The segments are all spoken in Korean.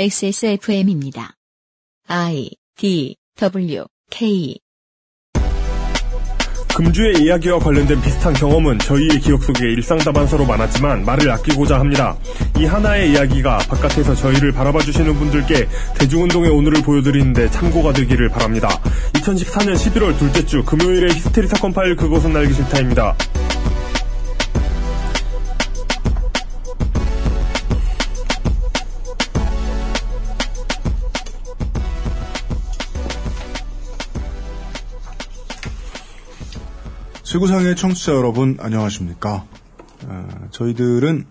XSFM입니다. I D W K 금주의 이야기와 관련된 비슷한 경험은 저희의 기억 속에 일상다반사로 많았지만 말을 아끼고자 합니다. 이 하나의 이야기가 바깥에서 저희를 바라봐 주시는 분들께 대중운동의 오늘을 보여드리는데 참고가 되기를 바랍니다. 2014년 11월 둘째 주 금요일의 히스테리 사건 파일 그것은 알기 싫다입니다. 지구상의 청취자 여러분, 안녕하십니까. 아, 저희들은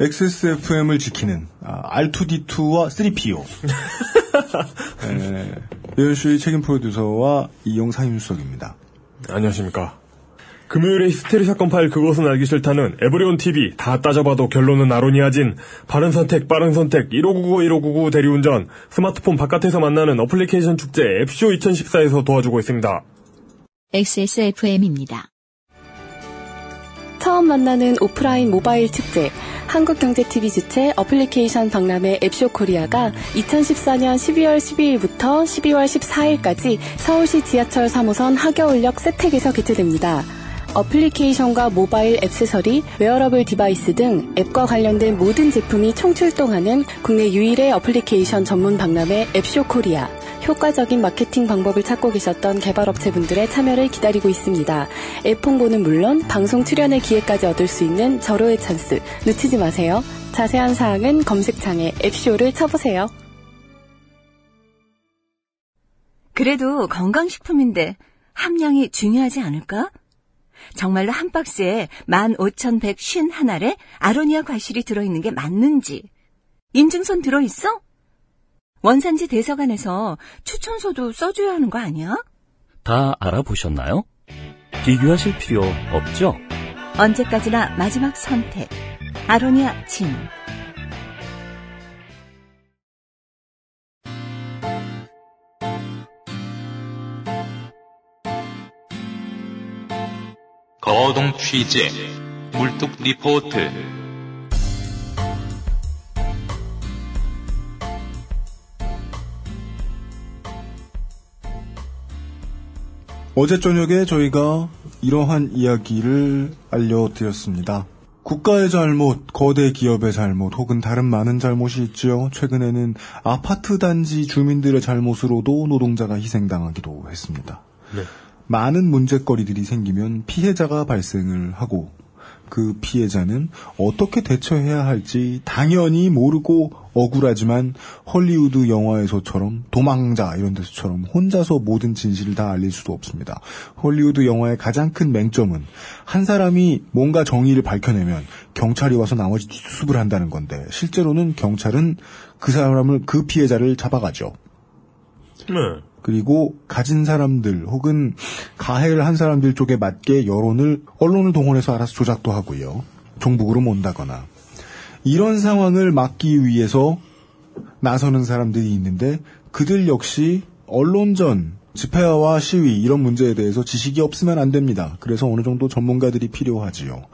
XSFM을 지키는 아, R2D2와 3PO. 에, 배현수의 책임 프로듀서와 이용 상임수석입니다. 안녕하십니까. 금요일의 히스테리 사건 파일 그것은 알기 싫다는 에브리온 TV 다 따져봐도 결론은 아로니아진 바른 선택 빠른 선택 1599 1599 대리운전 스마트폰 바깥에서 만나는 어플리케이션 축제 앱쇼 2014에서 도와주고 있습니다. XSFM입니다. 처음 만나는 오프라인 모바일 축제 한국경제TV 주최 어플리케이션 박람회 앱쇼 코리아가 2014년 12월 12일부터 12월 14일까지 서울시 지하철 3호선 학여울역 SETEC에서 개최됩니다. 어플리케이션과 모바일 액세서리, wearable device 등 앱과 관련된 모든 제품이 총출동하는 국내 유일의 어플리케이션 전문 박람회 앱쇼 코리아. 효과적인 마케팅 방법을 찾고 계셨던 개발업체분들의 참여를 기다리고 있습니다. 앱 홍보는 물론 방송 출연의 기회까지 얻을 수 있는 절호의 찬스 놓치지 마세요. 자세한 사항은 검색창에 앱쇼를 쳐보세요. 그래도 건강식품인데 함량이 중요하지 않을까? 정말로 한 박스에 15,151알에 아로니아 과실이 들어있는 게 맞는지 인증선 들어있어? 원산지 대서관에서 추천서도 써줘야 하는 거 아니야? 다 알아보셨나요? 비교하실 필요 없죠? 언제까지나 마지막 선택. 아로니아 진. 거동 취재 물뚝 리포트 어제 저녁에 저희가 이러한 이야기를 알려드렸습니다. 국가의 잘못, 거대 기업의 잘못, 혹은 다른 많은 잘못이 있지요. 최근에는 아파트 단지 주민들의 잘못으로도 노동자가 희생당하기도 했습니다. 네. 많은 문제거리들이 생기면 피해자가 발생을 하고 그 피해자는 어떻게 대처해야 할지 당연히 모르고 억울하지만 헐리우드 영화에서처럼 도망자 이런 데서처럼 혼자서 모든 진실을 다 알릴 수도 없습니다. 헐리우드 영화의 가장 큰 맹점은 한 사람이 뭔가 정의를 밝혀내면 경찰이 와서 나머지 수습을 한다는 건데 실제로는 경찰은 그 사람을 그 피해자를 잡아가죠. 네. 그리고 가진 사람들 혹은 가해를 한 사람들 쪽에 맞게 여론을 언론을 동원해서 알아서 조작도 하고요. 종북으로 몬다거나 이런 상황을 막기 위해서 나서는 사람들이 있는데 그들 역시 언론전 집회와 시위 이런 문제에 대해서 지식이 없으면 안 됩니다. 그래서 어느 정도 전문가들이 필요하지요.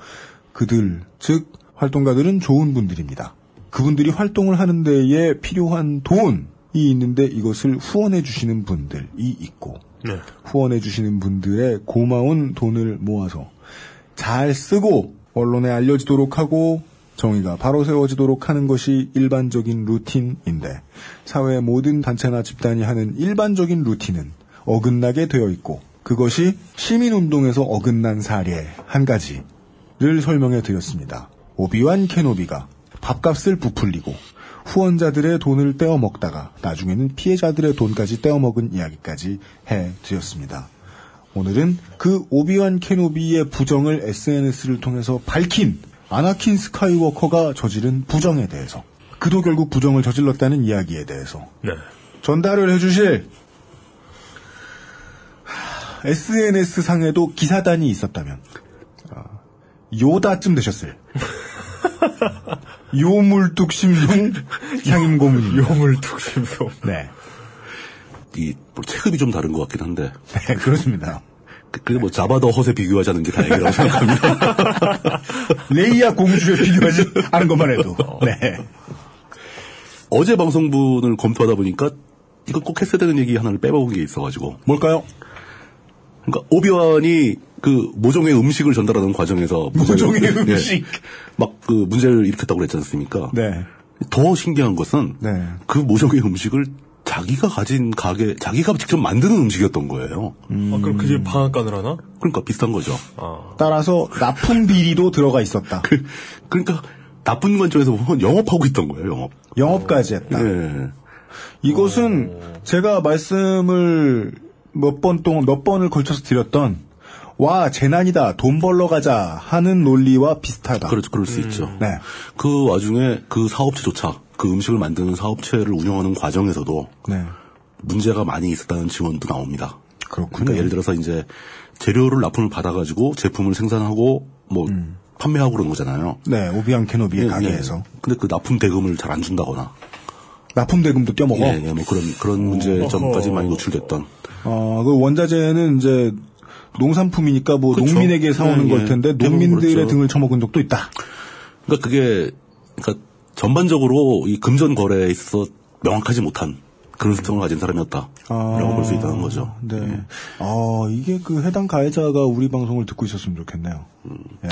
그들 즉 활동가들은 좋은 분들입니다. 그분들이 활동을 하는 데에 필요한 돈 이 있는데 이것을 후원해 주시는 분들이 있고 네. 후원해 주시는 분들의 고마운 돈을 모아서 잘 쓰고 언론에 알려지도록 하고 정의가 바로 세워지도록 하는 것이 일반적인 루틴인데 사회의 모든 단체나 집단이 하는 일반적인 루틴은 어긋나게 되어 있고 그것이 시민운동에서 어긋난 사례 한 가지를 설명해 드렸습니다. 오비완 케노비가 밥값을 부풀리고 후원자들의 돈을 떼어 먹다가 나중에는 피해자들의 돈까지 떼어 먹은 이야기까지 해 드렸습니다. 오늘은 그 오비완 케노비의 부정을 SNS를 통해서 밝힌 아나킨 스카이워커가 저지른 부정에 대해서 그도 결국 부정을 저질렀다는 이야기에 대해서 네. 전달을 해주실 SNS 상에도 기사단이 있었다면 아, 요다쯤 되셨을 요물뚝 심송 상임고문입니다. 요물뚝 심송. 네. 이, 뭐 체급이 좀 다른 것 같긴 한데. 네, 그렇습니다. 그- 그래, 뭐, 자바더 헛에 비교하자는 게 다행이라고 생각합니다. 레이아 공주에 비교하지 않은 것만 해도. 네. 어제 방송분을 검토하다 보니까 이거 꼭 했어야 되는 얘기 하나를 빼먹은 게 있어가지고. 뭘까요? 그러니까 오비완이 그 모종의 음식을 전달하는 과정에서 모종의 문제를- 음식. 막그 문제를 일으켰다고 그랬지 않습니까? 네. 더 신기한 것은 네. 그 모종의 음식을 자기가 가진 가게, 자기가 직접 만드는 음식이었던 거예요. 아, 그럼 그게 방앗간을 하나? 그러니까 비슷한 거죠. 아. 따라서 납품 비리도 들어가 있었다. 그, 그러니까 나쁜 관점에서 보면 영업하고 있던 거예요, 영업. 영업까지 했다. 예. 이것은 제가 말씀을 몇 번 동안 몇 번을 걸쳐서 드렸던 와 재난이다 돈 벌러 가자 하는 논리와 비슷하다. 그렇죠, 그럴 수 있죠. 네. 그 와중에 그 사업체조차 그 음식을 만드는 사업체를 운영하는 과정에서도 네. 문제가 많이 있었다는 증언도 나옵니다. 그렇군요. 그러니까 예를 들어서 이제 재료를 납품을 받아가지고 제품을 생산하고 뭐 판매하고 그러는 거잖아요. 네, 오비앙 캐노비의 예, 가게에서 예. 근데 그 납품 대금을 잘 안 준다거나. 납품 대금도 껴먹어. 예, 예, 뭐 그런 그런 문제점까지. 많이 노출됐던. 어, 그 원자재는 이제 농산품이니까 뭐 그쵸. 농민에게 사오는 예, 걸 예. 텐데 농민들의 그렇죠. 등을 쳐먹은 적도 있다. 그러니까 그게 그러니까 전반적으로 이 금전 거래에 있어서 명확하지 못한 그런 습성을 가진 사람이었다라고 볼수 있다는 거죠. 네. 예. 아, 이게 그 해당 가해자가 우리 방송을 듣고 있었으면 좋겠네요. 예.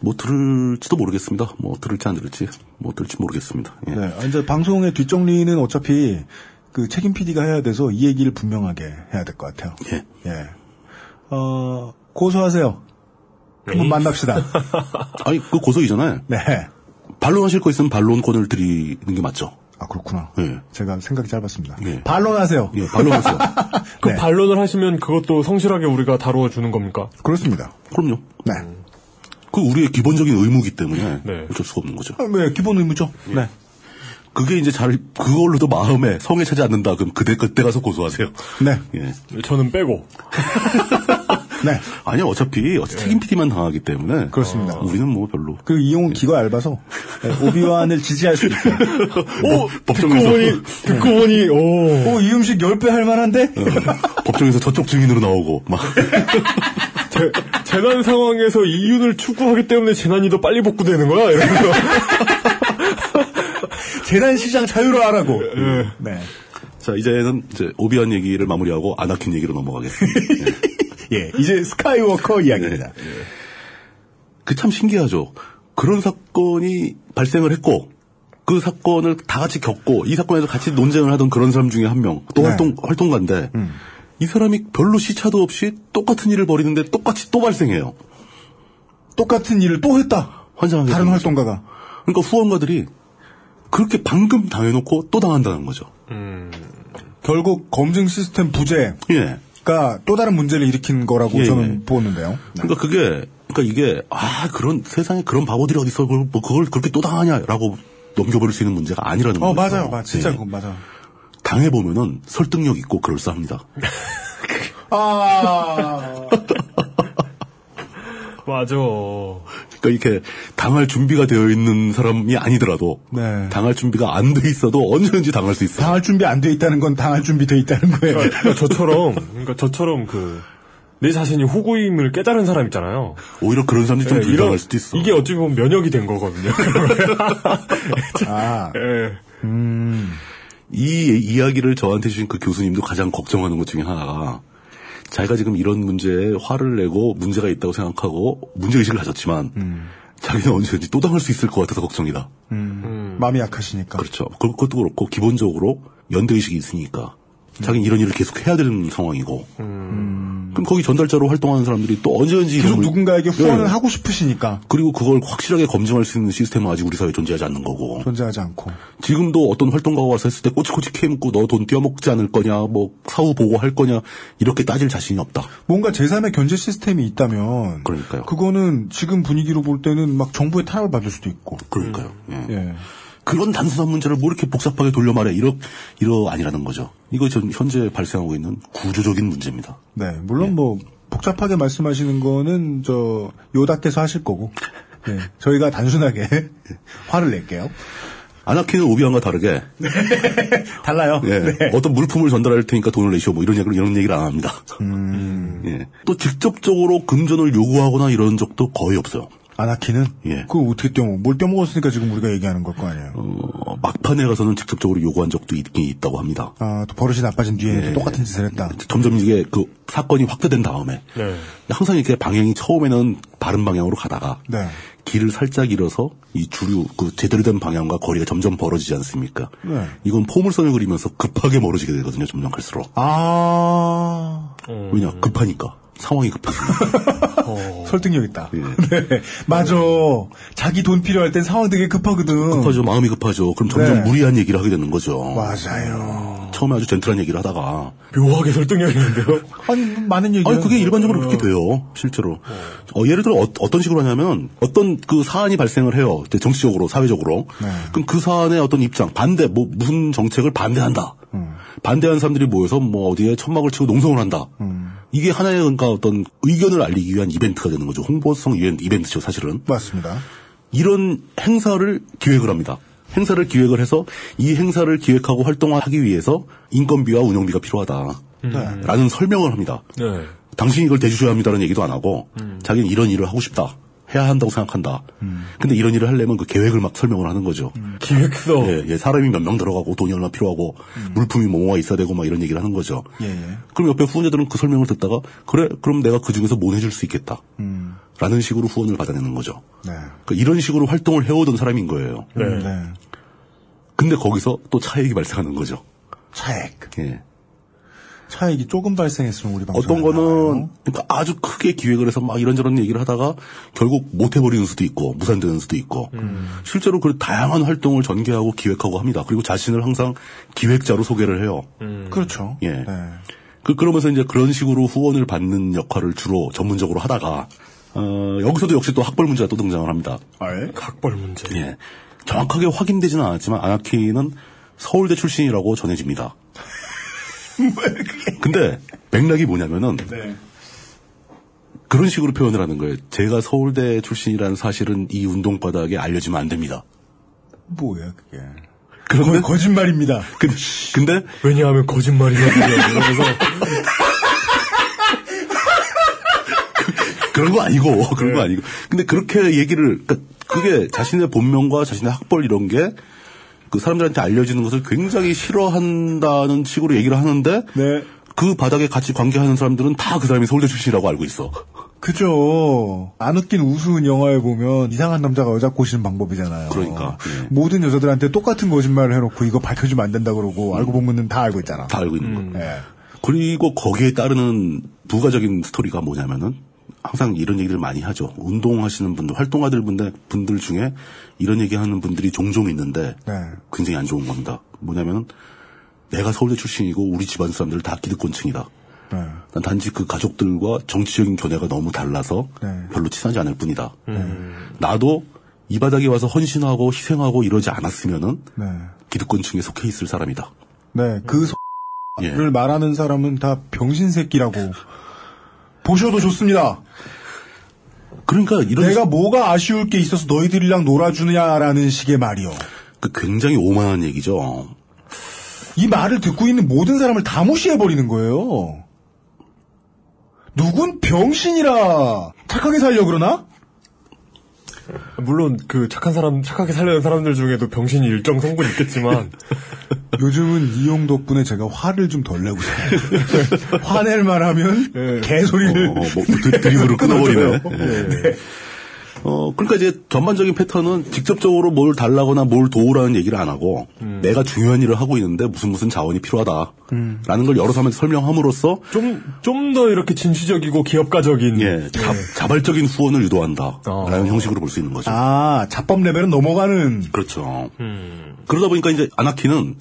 뭐 들을지도 모르겠습니다. 뭐 들을지 안 들을지 뭐 들을지 모르겠습니다. 예. 네. 아, 이제 방송의 뒷정리는 어차피 그 책임 PD가 해야 돼서 이 얘기를 분명하게 해야 될 것 같아요. 예. 예. 어, 고소하세요. 한번 만납시다. 아니 그 고소 이전에 네. 반론하실 거 있으면 반론권을 드리는 게 맞죠. 아, 그렇구나. 예. 제가 생각이 짧았습니다. 예. 반론하세요. 예, 반론하세요. 그 네. 반론을 하시면 그것도 성실하게 우리가 다루어 주는 겁니까? 그렇습니다. 그럼요. 네. 그 우리의 기본적인 의무기 때문에 네. 어쩔 수가 없는 거죠. 아, 네, 기본 의무죠. 네. 그게 이제 잘 그걸로도 마음에 성에 차지 않는다. 그럼 그때 그때 가서 고소하세요. 네. 예. 저는 빼고. 네. 아니야 어차피 어차피 책임 PD만 당하기 때문에 그렇습니다. 우리는 뭐 별로 그 이용은 기가 얇아서 네, 오비완을 지지할 수 있어요. 오! 법정에서 듣고 보니, 듣고 보니, 오. 오, 이 음식 10배 할 만한데? 법정에서 저쪽 증인으로 나오고 막 재, 재난 상황에서 이윤을 추구하기 때문에 재난이 더 빨리 복구되는 거야? 이러면서. 재난시장 자유로하라고. 네. 자 이제는 이제 오비안 얘기를 마무리하고 아나킨 얘기로 넘어가겠습니다. 예. 예, 이제 스카이워커 이야기입니다. 그 참 신기하죠. 그런 사건이 발생을 했고 그 사건을 다 같이 겪고 이 사건에서 같이 논쟁을 하던 그런 사람 중에 한 명또 네. 활동 활동가인데 이 사람이 별로 시차도 없이 똑같은 일을 벌이는데 똑같이 또 발생해요. 똑같은 일을 또 했다. 환장하게 다른. 활동가가. 그러니까 후원가들이 그렇게 방금 당해놓고 또 당한다는 거죠. 결국 검증 시스템 부재가 예. 또 다른 문제를 일으킨 거라고 예, 저는 예. 보는데요. 그러니까 그게 그러니까 이게 아 그런 세상에 그런 바보들이 어디 있어 그걸, 뭐 그걸 그렇게 또 당하냐라고 넘겨버릴 수 있는 문제가 아니라는 어, 거죠. 맞아요. 맞아요. 진짜 예. 그건 맞아. 당해 보면은 설득력 있고 그럴싸합니다. 아. 맞아. 그러니까 이렇게 당할 준비가 되어 있는 사람이 아니더라도 네. 당할 준비가 안 돼 있어도 언제든지 당할 수 있어요. 당할 준비 안 돼 있다는 건 당할 준비 돼 있다는 거예요. 그러니까 저처럼, 그러니까 저처럼 그, 내 자신이 호구임을 깨달은 사람 있잖아요. 오히려 그런 사람들이 좀 예, 불당할 수도 있어. 이게 어찌 보면 면역이 된 거거든요. 아. 예. 이 이야기를 저한테 주신 그 교수님도 가장 걱정하는 것 중에 하나가 자기가 지금 이런 문제에 화를 내고 문제가 있다고 생각하고 문제의식을 가졌지만 자기는 언제든지 또 당할 수 있을 것 같아서 걱정이다. 마음이 약하시니까. 그렇죠. 그- 그것도 그렇고 기본적으로 연대의식이 있으니까 자기는 이런 일을 계속 해야 되는 상황이고 그럼 거기 전달자로 활동하는 사람들이 또 언제든지 계속 이런 걸- 누군가에게 후원을 예. 하고 싶으시니까 그리고 그걸 확실하게 검증할 수 있는 시스템은 아직 우리 사회에 존재하지 않는 거고 존재하지 않고. 지금도 어떤 활동가가 와서 했을 때 꼬치꼬치 캐묻고 너 돈 떼어먹지 않을 거냐 뭐 사후 보고 할 거냐 이렇게 따질 자신이 없다. 뭔가 제3의 견제 시스템이 있다면 그러니까요. 그거는 지금 분위기로 볼 때는 막 정부의 탄압을 받을 수도 있고. 그러니까요. 예. 예. 그런 단순한 문제를 뭐 이렇게 복잡하게 돌려 말해 이러 이러 아니라는 거죠. 이거 전 현재 발생하고 있는 구조적인 문제입니다. 네, 물론 뭐 복잡하게 말씀하시는 거는 저 요닥께서 하실 거고. 네, 저희가 단순하게 화를 낼게요. 아나키는 오비안과 다르게 달라요. 예, 네. 어떤 물품을 전달할 테니까 돈을 내시오 뭐 이런 얘기를 이런 얘기를 안 합니다. 음. 예. 또 직접적으로 금전을 요구하거나 이런 적도 거의 없어요. 아나키는 예. 그걸 어떻게 떼먹? 뭘 떼먹었으니까 지금 우리가 얘기하는 걸 거 아니에요. 어, 막판에 가서는 직접적으로 요구한 적도 있긴 있다고 합니다. 아, 또 버릇이 나빠진 뒤에 예. 똑같은 짓을 했다. 점점 이게 그 사건이 확대된 다음에 네. 항상 이렇게 방향이 처음에는 바른 방향으로 가다가 네. 길을 살짝 잃어서 이 주류 그 제대로 된 방향과 거리가 점점 벌어지지 않습니까? 네. 이건 포물선을 그리면서 급하게 멀어지게 되거든요. 점점 갈수록. 아, 왜냐 급하니까 상황이 급하니까. 설득력 있다. 예. 네. 맞아. 자기 돈 필요할 땐 상황 되게 급하거든. 급하죠. 마음이 급하죠. 그럼 점점 네. 무리한 얘기를 하게 되는 거죠. 맞아요. 처음에 아주 젠틀한 얘기를 하다가 묘하게 설득력 있는데요. 아니, 많은 얘기. 아니 그게 일반적으로 그렇게 돼요 실제로 어, 예를 들어 어, 떤 식으로 하냐면 어떤 그 사안이 발생을 해요 정치적으로 사회적으로 네. 그럼 그 사안의 어떤 입장 반대 뭐 무슨 정책을 반대한다 음. 반대하는 사람들이 모여서 뭐 어디에 천막을 치고 농성을 한다 음. 이게 하나의 그러니까 어떤 의견을 알리기 위한 이벤트가 되는 거죠 홍보성 이벤트, 이벤트죠 사실은 맞습니다. 이런 행사를 기획을 합니다. 행사를 기획을 해서 이 행사를 기획하고 활동하기 위해서 인건비와 운영비가 필요하다. 네. 라는 설명을 합니다. 네. 당신이 이걸 대주셔야 합니다라는 얘기도 안 하고 자기는 이런 일을 하고 싶다. 해야 한다고 생각한다. 근데 이런 일을 하려면 그 계획을 막 설명을 하는 거죠. 기획서. 예, 예, 사람이 몇 명 들어가고 돈이 얼마 필요하고 물품이 뭐뭐가 있어야 되고 막 이런 얘기를 하는 거죠. 예, 예. 그럼 옆에 후원자들은 그 설명을 듣다가 그래 그럼 내가 그 중에서 뭐 해줄 수 있겠다. 음. 라는 식으로 후원을 받아내는 거죠. 네. 그러니까 이런 식으로 활동을 해오던 사람인 거예요. 네. 네. 근데 거기서 또 차액이 발생하는 거죠. 차액. 예. 차액이 조금 발생했으면 우리 방송 어떤 거는 그러니까 아주 크게 기획을 해서 막 이런저런 얘기를 하다가 결국 못 해버리는 수도 있고 무산되는 수도 있고 실제로 그 다양한 활동을 전개하고 기획하고 합니다. 그리고 자신을 항상 기획자로 소개를 해요. 그렇죠. 예. 네. 그 그러면서 이제 그런 식으로 후원을 받는 역할을 주로 전문적으로 하다가 어, 여기서도 역시 또 학벌 문제가 또 등장을 합니다. 알? 각벌 문제. 예. 정확하게 확인되지는 않았지만 아나키는 서울대 출신이라고 전해집니다. 근데 맥락이 뭐냐면은 네. 그런 식으로 표현을 하는 거예요. 제가 서울대 출신이라는 사실은 이 운동바닥에 알려지면 안 됩니다. 뭐야 그게? 그런데 거, 짓말입니다 근데, 근데 왜냐하면 거짓말이거든요. 이러면서 그런 거 아니고 그런 거 아니고. 근데 그렇게 얘기를 그러니까 그게 자신의 본명과 자신의 학벌 이런 게 그 사람들한테 알려지는 것을 굉장히 싫어한다는 식으로 얘기를 하는데 네. 그 바닥에 같이 관계하는 사람들은 다 그 사람이 서울대 출신이라고 알고 있어. 그죠. 안 웃긴 우스운 영화에 보면 이상한 남자가 여자 꼬시는 방법이잖아요. 그러니까, 예. 모든 여자들한테 똑같은 거짓말을 해놓고 이거 밝혀주면 안 된다 그러고 알고 보면은 다 알고 있잖아. 다 알고 있는 거. 예. 그리고 거기에 따르는 부가적인 스토리가 뭐냐면은 항상 이런 얘기를 많이 하죠. 운동하시는 분들, 활동하들 분들, 분들 중에 이런 얘기 하는 분들이 종종 있는데 네. 굉장히 안 좋은 겁니다. 뭐냐면은 내가 서울대 출신이고 우리 집안 사람들 다 기득권층이다. 네. 난 단지 그 가족들과 정치적인 견해가 너무 달라서 네. 별로 친하지 않을 뿐이다. 나도 이 바닥에 와서 헌신하고 희생하고 이러지 않았으면은 네. 기득권층에 속해 있을 사람이다. 네. 그 예. 소를 말하는 사람은 다 병신 새끼라고 보셔도 좋습니다. 그러니까 이런 내가 뭐가 아쉬울 게 있어서 너희들이랑 놀아주느냐라는 식의 말이요. 그 굉장히 오만한 얘기죠. 이 말을 듣고 있는 모든 사람을 다 무시해버리는 거예요. 누군 병신이라 착하게 살려 그러나? 물론 그 착한 사람 착하게 살려는 사람들 중에도 병신이 일정 성분 있겠지만 요즘은 이용 덕분에 제가 화를 좀 덜 내고 있어요. 화낼 말하면 예. 개소리를 어, 뭐 드- 드립으로 끊어버리네. 끊 어, 그러니까 이제 전반적인 패턴은 직접적으로 뭘 달라거나 뭘 도우라는 얘기를 안 하고 내가 중요한 일을 하고 있는데 무슨 무슨 자원이 필요하다. 라는 걸 여러 사람한테 설명함으로써 좀 좀 더 이렇게 진취적이고 기업가적인 예, 자, 자발적인 후원을 유도한다. 어. 라는 형식으로 볼 수 있는 거죠. 아 자법 레벨은 넘어가는 그렇죠. 그러다 보니까 이제 아나키는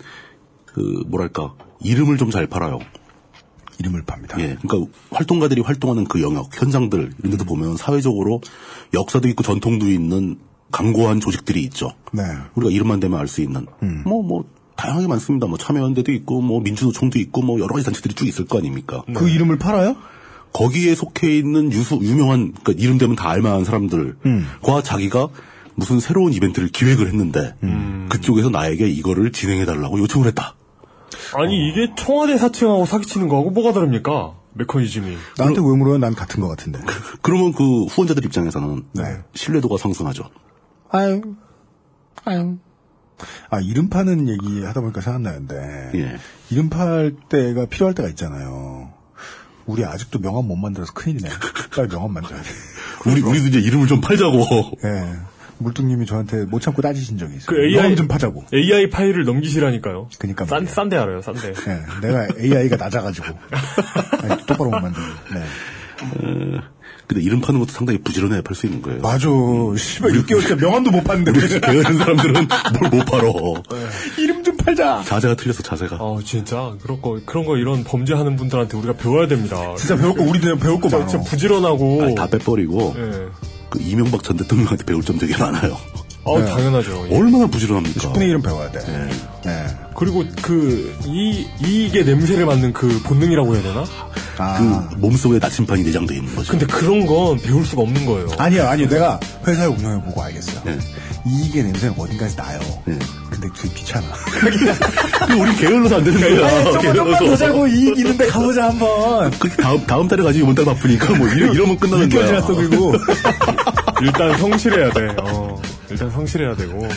그 뭐랄까 이름을 좀 잘 팔아요. 이름을 팝니다. 예, 그러니까 활동가들이 활동하는 그 영역, 현장들 이런 데도 보면 사회적으로 역사도 있고 전통도 있는 강고한 조직들이 있죠. 네. 우리가 이름만 대면 알 수 있는 뭐뭐 다양하게 많습니다. 뭐 참여연대도 있고 뭐 민주노총도 있고 뭐 여러 가지 단체들이 쭉 있을 거 아닙니까? 그 이름을 팔아요? 거기에 속해 있는 유수 유명한 그러니까 이름 되면 다 알만한 사람들과 자기가 무슨 새로운 이벤트를 기획을 했는데 그쪽에서 나에게 이거를 진행해 달라고 요청을 했다. 아니 이게 청와대 사칭하고 사기치는 거하고 뭐가 다릅니까? 메커니즘이. 나한테 왜 물어요? 난 같은 것 같은데. 그러면 그 후원자들 입장에서는 네. 신뢰도가 상승하죠. 아유, 아유. 아, 이름 파는 얘기 하다 보니까 생각나는데. 예. 이름 팔 때가 필요할 때가 있잖아요. 우리 아직도 명함 못 만들어서 큰일이네. 빨리 명함 만들어야 돼. 우리 우리도 이제 이름을 좀 팔자고. 예. 물뚱님이 저한테 못 참고 따지신 적이 있어요. 그 AI 좀 파자고. AI 파일을 넘기시라니까요. 그니까 싼. 싼데 알아요, 싼데. 예, 내가 AI가 낮아가지고. 아니, 똑바로 못 만들고. 네. 근데 이름 파는 것도 상당히 부지런해 팔수 있는 거예요. 맞아. 씨발, 6개월째 명함도 못 봤는데. 우리 게으른 사람들은 뭘 못 팔어. 이름 좀 팔자. 자세가 틀렸어, 자세가. 어, 진짜. 그런 거, 그런 거 이런 범죄하는 분들한테 우리가 배워야 됩니다. 진짜 배울 거, 우리도 배울 거 많아. 진짜 부지런하고. 아니, 다 빼버리고 예. 그 이명박 전 대통령한테 배울 점 되게 많아요. 어, 당연하죠. 예. 얼마나 부지런합니까? 10분의 1은 배워야 돼. 네. 그리고 그, 이, 이익의 냄새를 맡는 그 본능이라고 해야 되나? 아. 그 몸속에 나침판이 내장돼 있는 거죠. 근데 그런 건 배울 수가 없는 거예요. 아니야, 아니야. 내가 회사를 운영해보고 알겠어요. 네. 이익의 냄새는 어딘가에서 나요. 네. 근데 그게 귀찮아. 그 우리 게을러서 안 되는 거야. 조금만 더 게을러서. 자고 이익 있는데 가보자 한번. 그 다음 다음 달에 가지고 이번 달 바쁘니까 뭐 이러, 이러면 끝나는 6개월 거야. 지났어, 그리고. 일단 성실해야 돼. 어, 일단 성실해야 되고.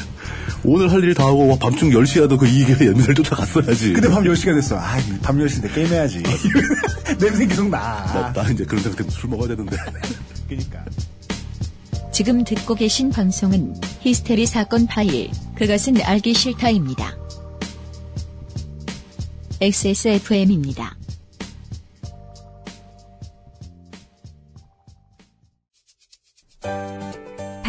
오늘 할 일 다 하고 밤중 10시라도 그 이익의 냄새를 쫓아갔어야지. 근데 밤 10시가 됐어. 아, 밤 10시인데 게임해야지. 냄새 계속 나. 나, 나 이제 그런 상태에서 술 먹어야 되는데. 그니까. 지금 듣고 계신 방송은 히스테리 사건 파일, 그것은 알기 싫다입니다. XSFM입니다.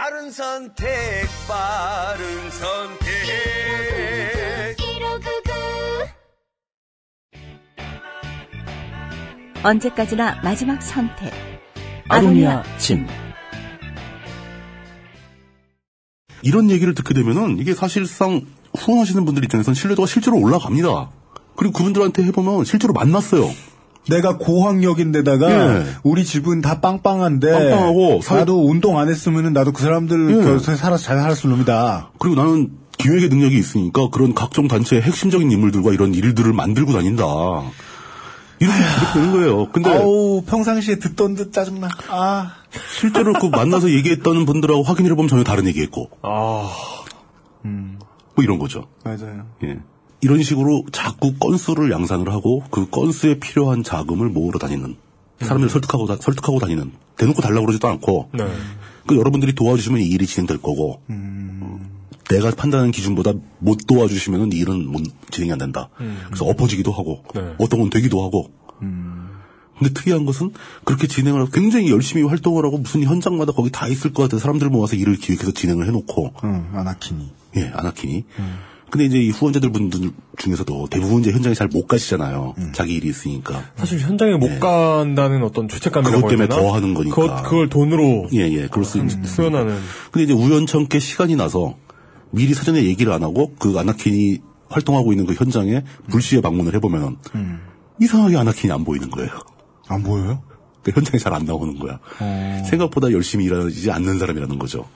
바른 선택, 바른 선택. 언제까지나 마지막 선택. 아로니아 침. 이런 얘기를 듣게 되면은 이게 사실상 후원하시는 분들 입장에서는 신뢰도가 실제로 올라갑니다. 그리고 그분들한테 해보면 실제로 만났어요. 내가 고학력인데다가 예. 우리 집은 다 빵빵한데 빵빵하고 살- 나도 운동 안 했으면은 나도 그 사람들 예. 곁에 살아서 잘 살았을 놈이다. 그리고 나는 기획의 능력이 있으니까 그런 각종 단체의 핵심적인 인물들과 이런 일들을 만들고 다닌다. 이렇게, 이렇게 되는 거예요. 근데 아우 평상시에 듣던 듯 짜증나. 아 실제로 그 만나서 얘기했던 분들하고 확인해 보면 전혀 다른 얘기했고, 아, 뭐 이런 거죠. 맞아요. 예. 이런 식으로 자꾸 건수를 양산을 하고 그 건수에 필요한 자금을 모으러 다니는 사람들 을 설득하고 다, 설득하고 다니는 대놓고 달라고 그러지도 않고 네. 그 여러분들이 도와주시면 이 일이 진행될 거고 내가 판단하는 기준보다 못 도와주시면 이 일은 못- 진행이 안 된다. 그래서 엎어지기도 하고 네. 어떤 건 되기도 하고. 근데 특이한 것은 그렇게 진행을 하고 굉장히 열심히 활동을 하고 무슨 현장마다 거기 다 있을 것 같은 사람들 모아서 일을 기획해서 진행을 해놓고 응, 아나키니. 예, 아나키니. 근데 이제 이 후원자들 분들 중에서도 대부분 이제 현장에 잘 못 가시잖아요. 자기 일이 있으니까. 사실 현장에 못 간다는 어떤 죄책감이라고 네. 그것 때문에? 더 하는 거니까. 그것, 그걸 돈으로 예, 예, 그럴 수 있습니다. 수연하는. 근데 이제 우연찮게 시간이 나서 미리 사전에 얘기를 안 하고 그 아나킨이 활동하고 있는 그 현장에 불시에 방문을 해보면 이상하게 아나킨이 안 보이는 거예요. 안 보여요? 그 현장에 잘 안 나오는 거야. 생각보다 열심히 일하지 않는 사람이라는 거죠.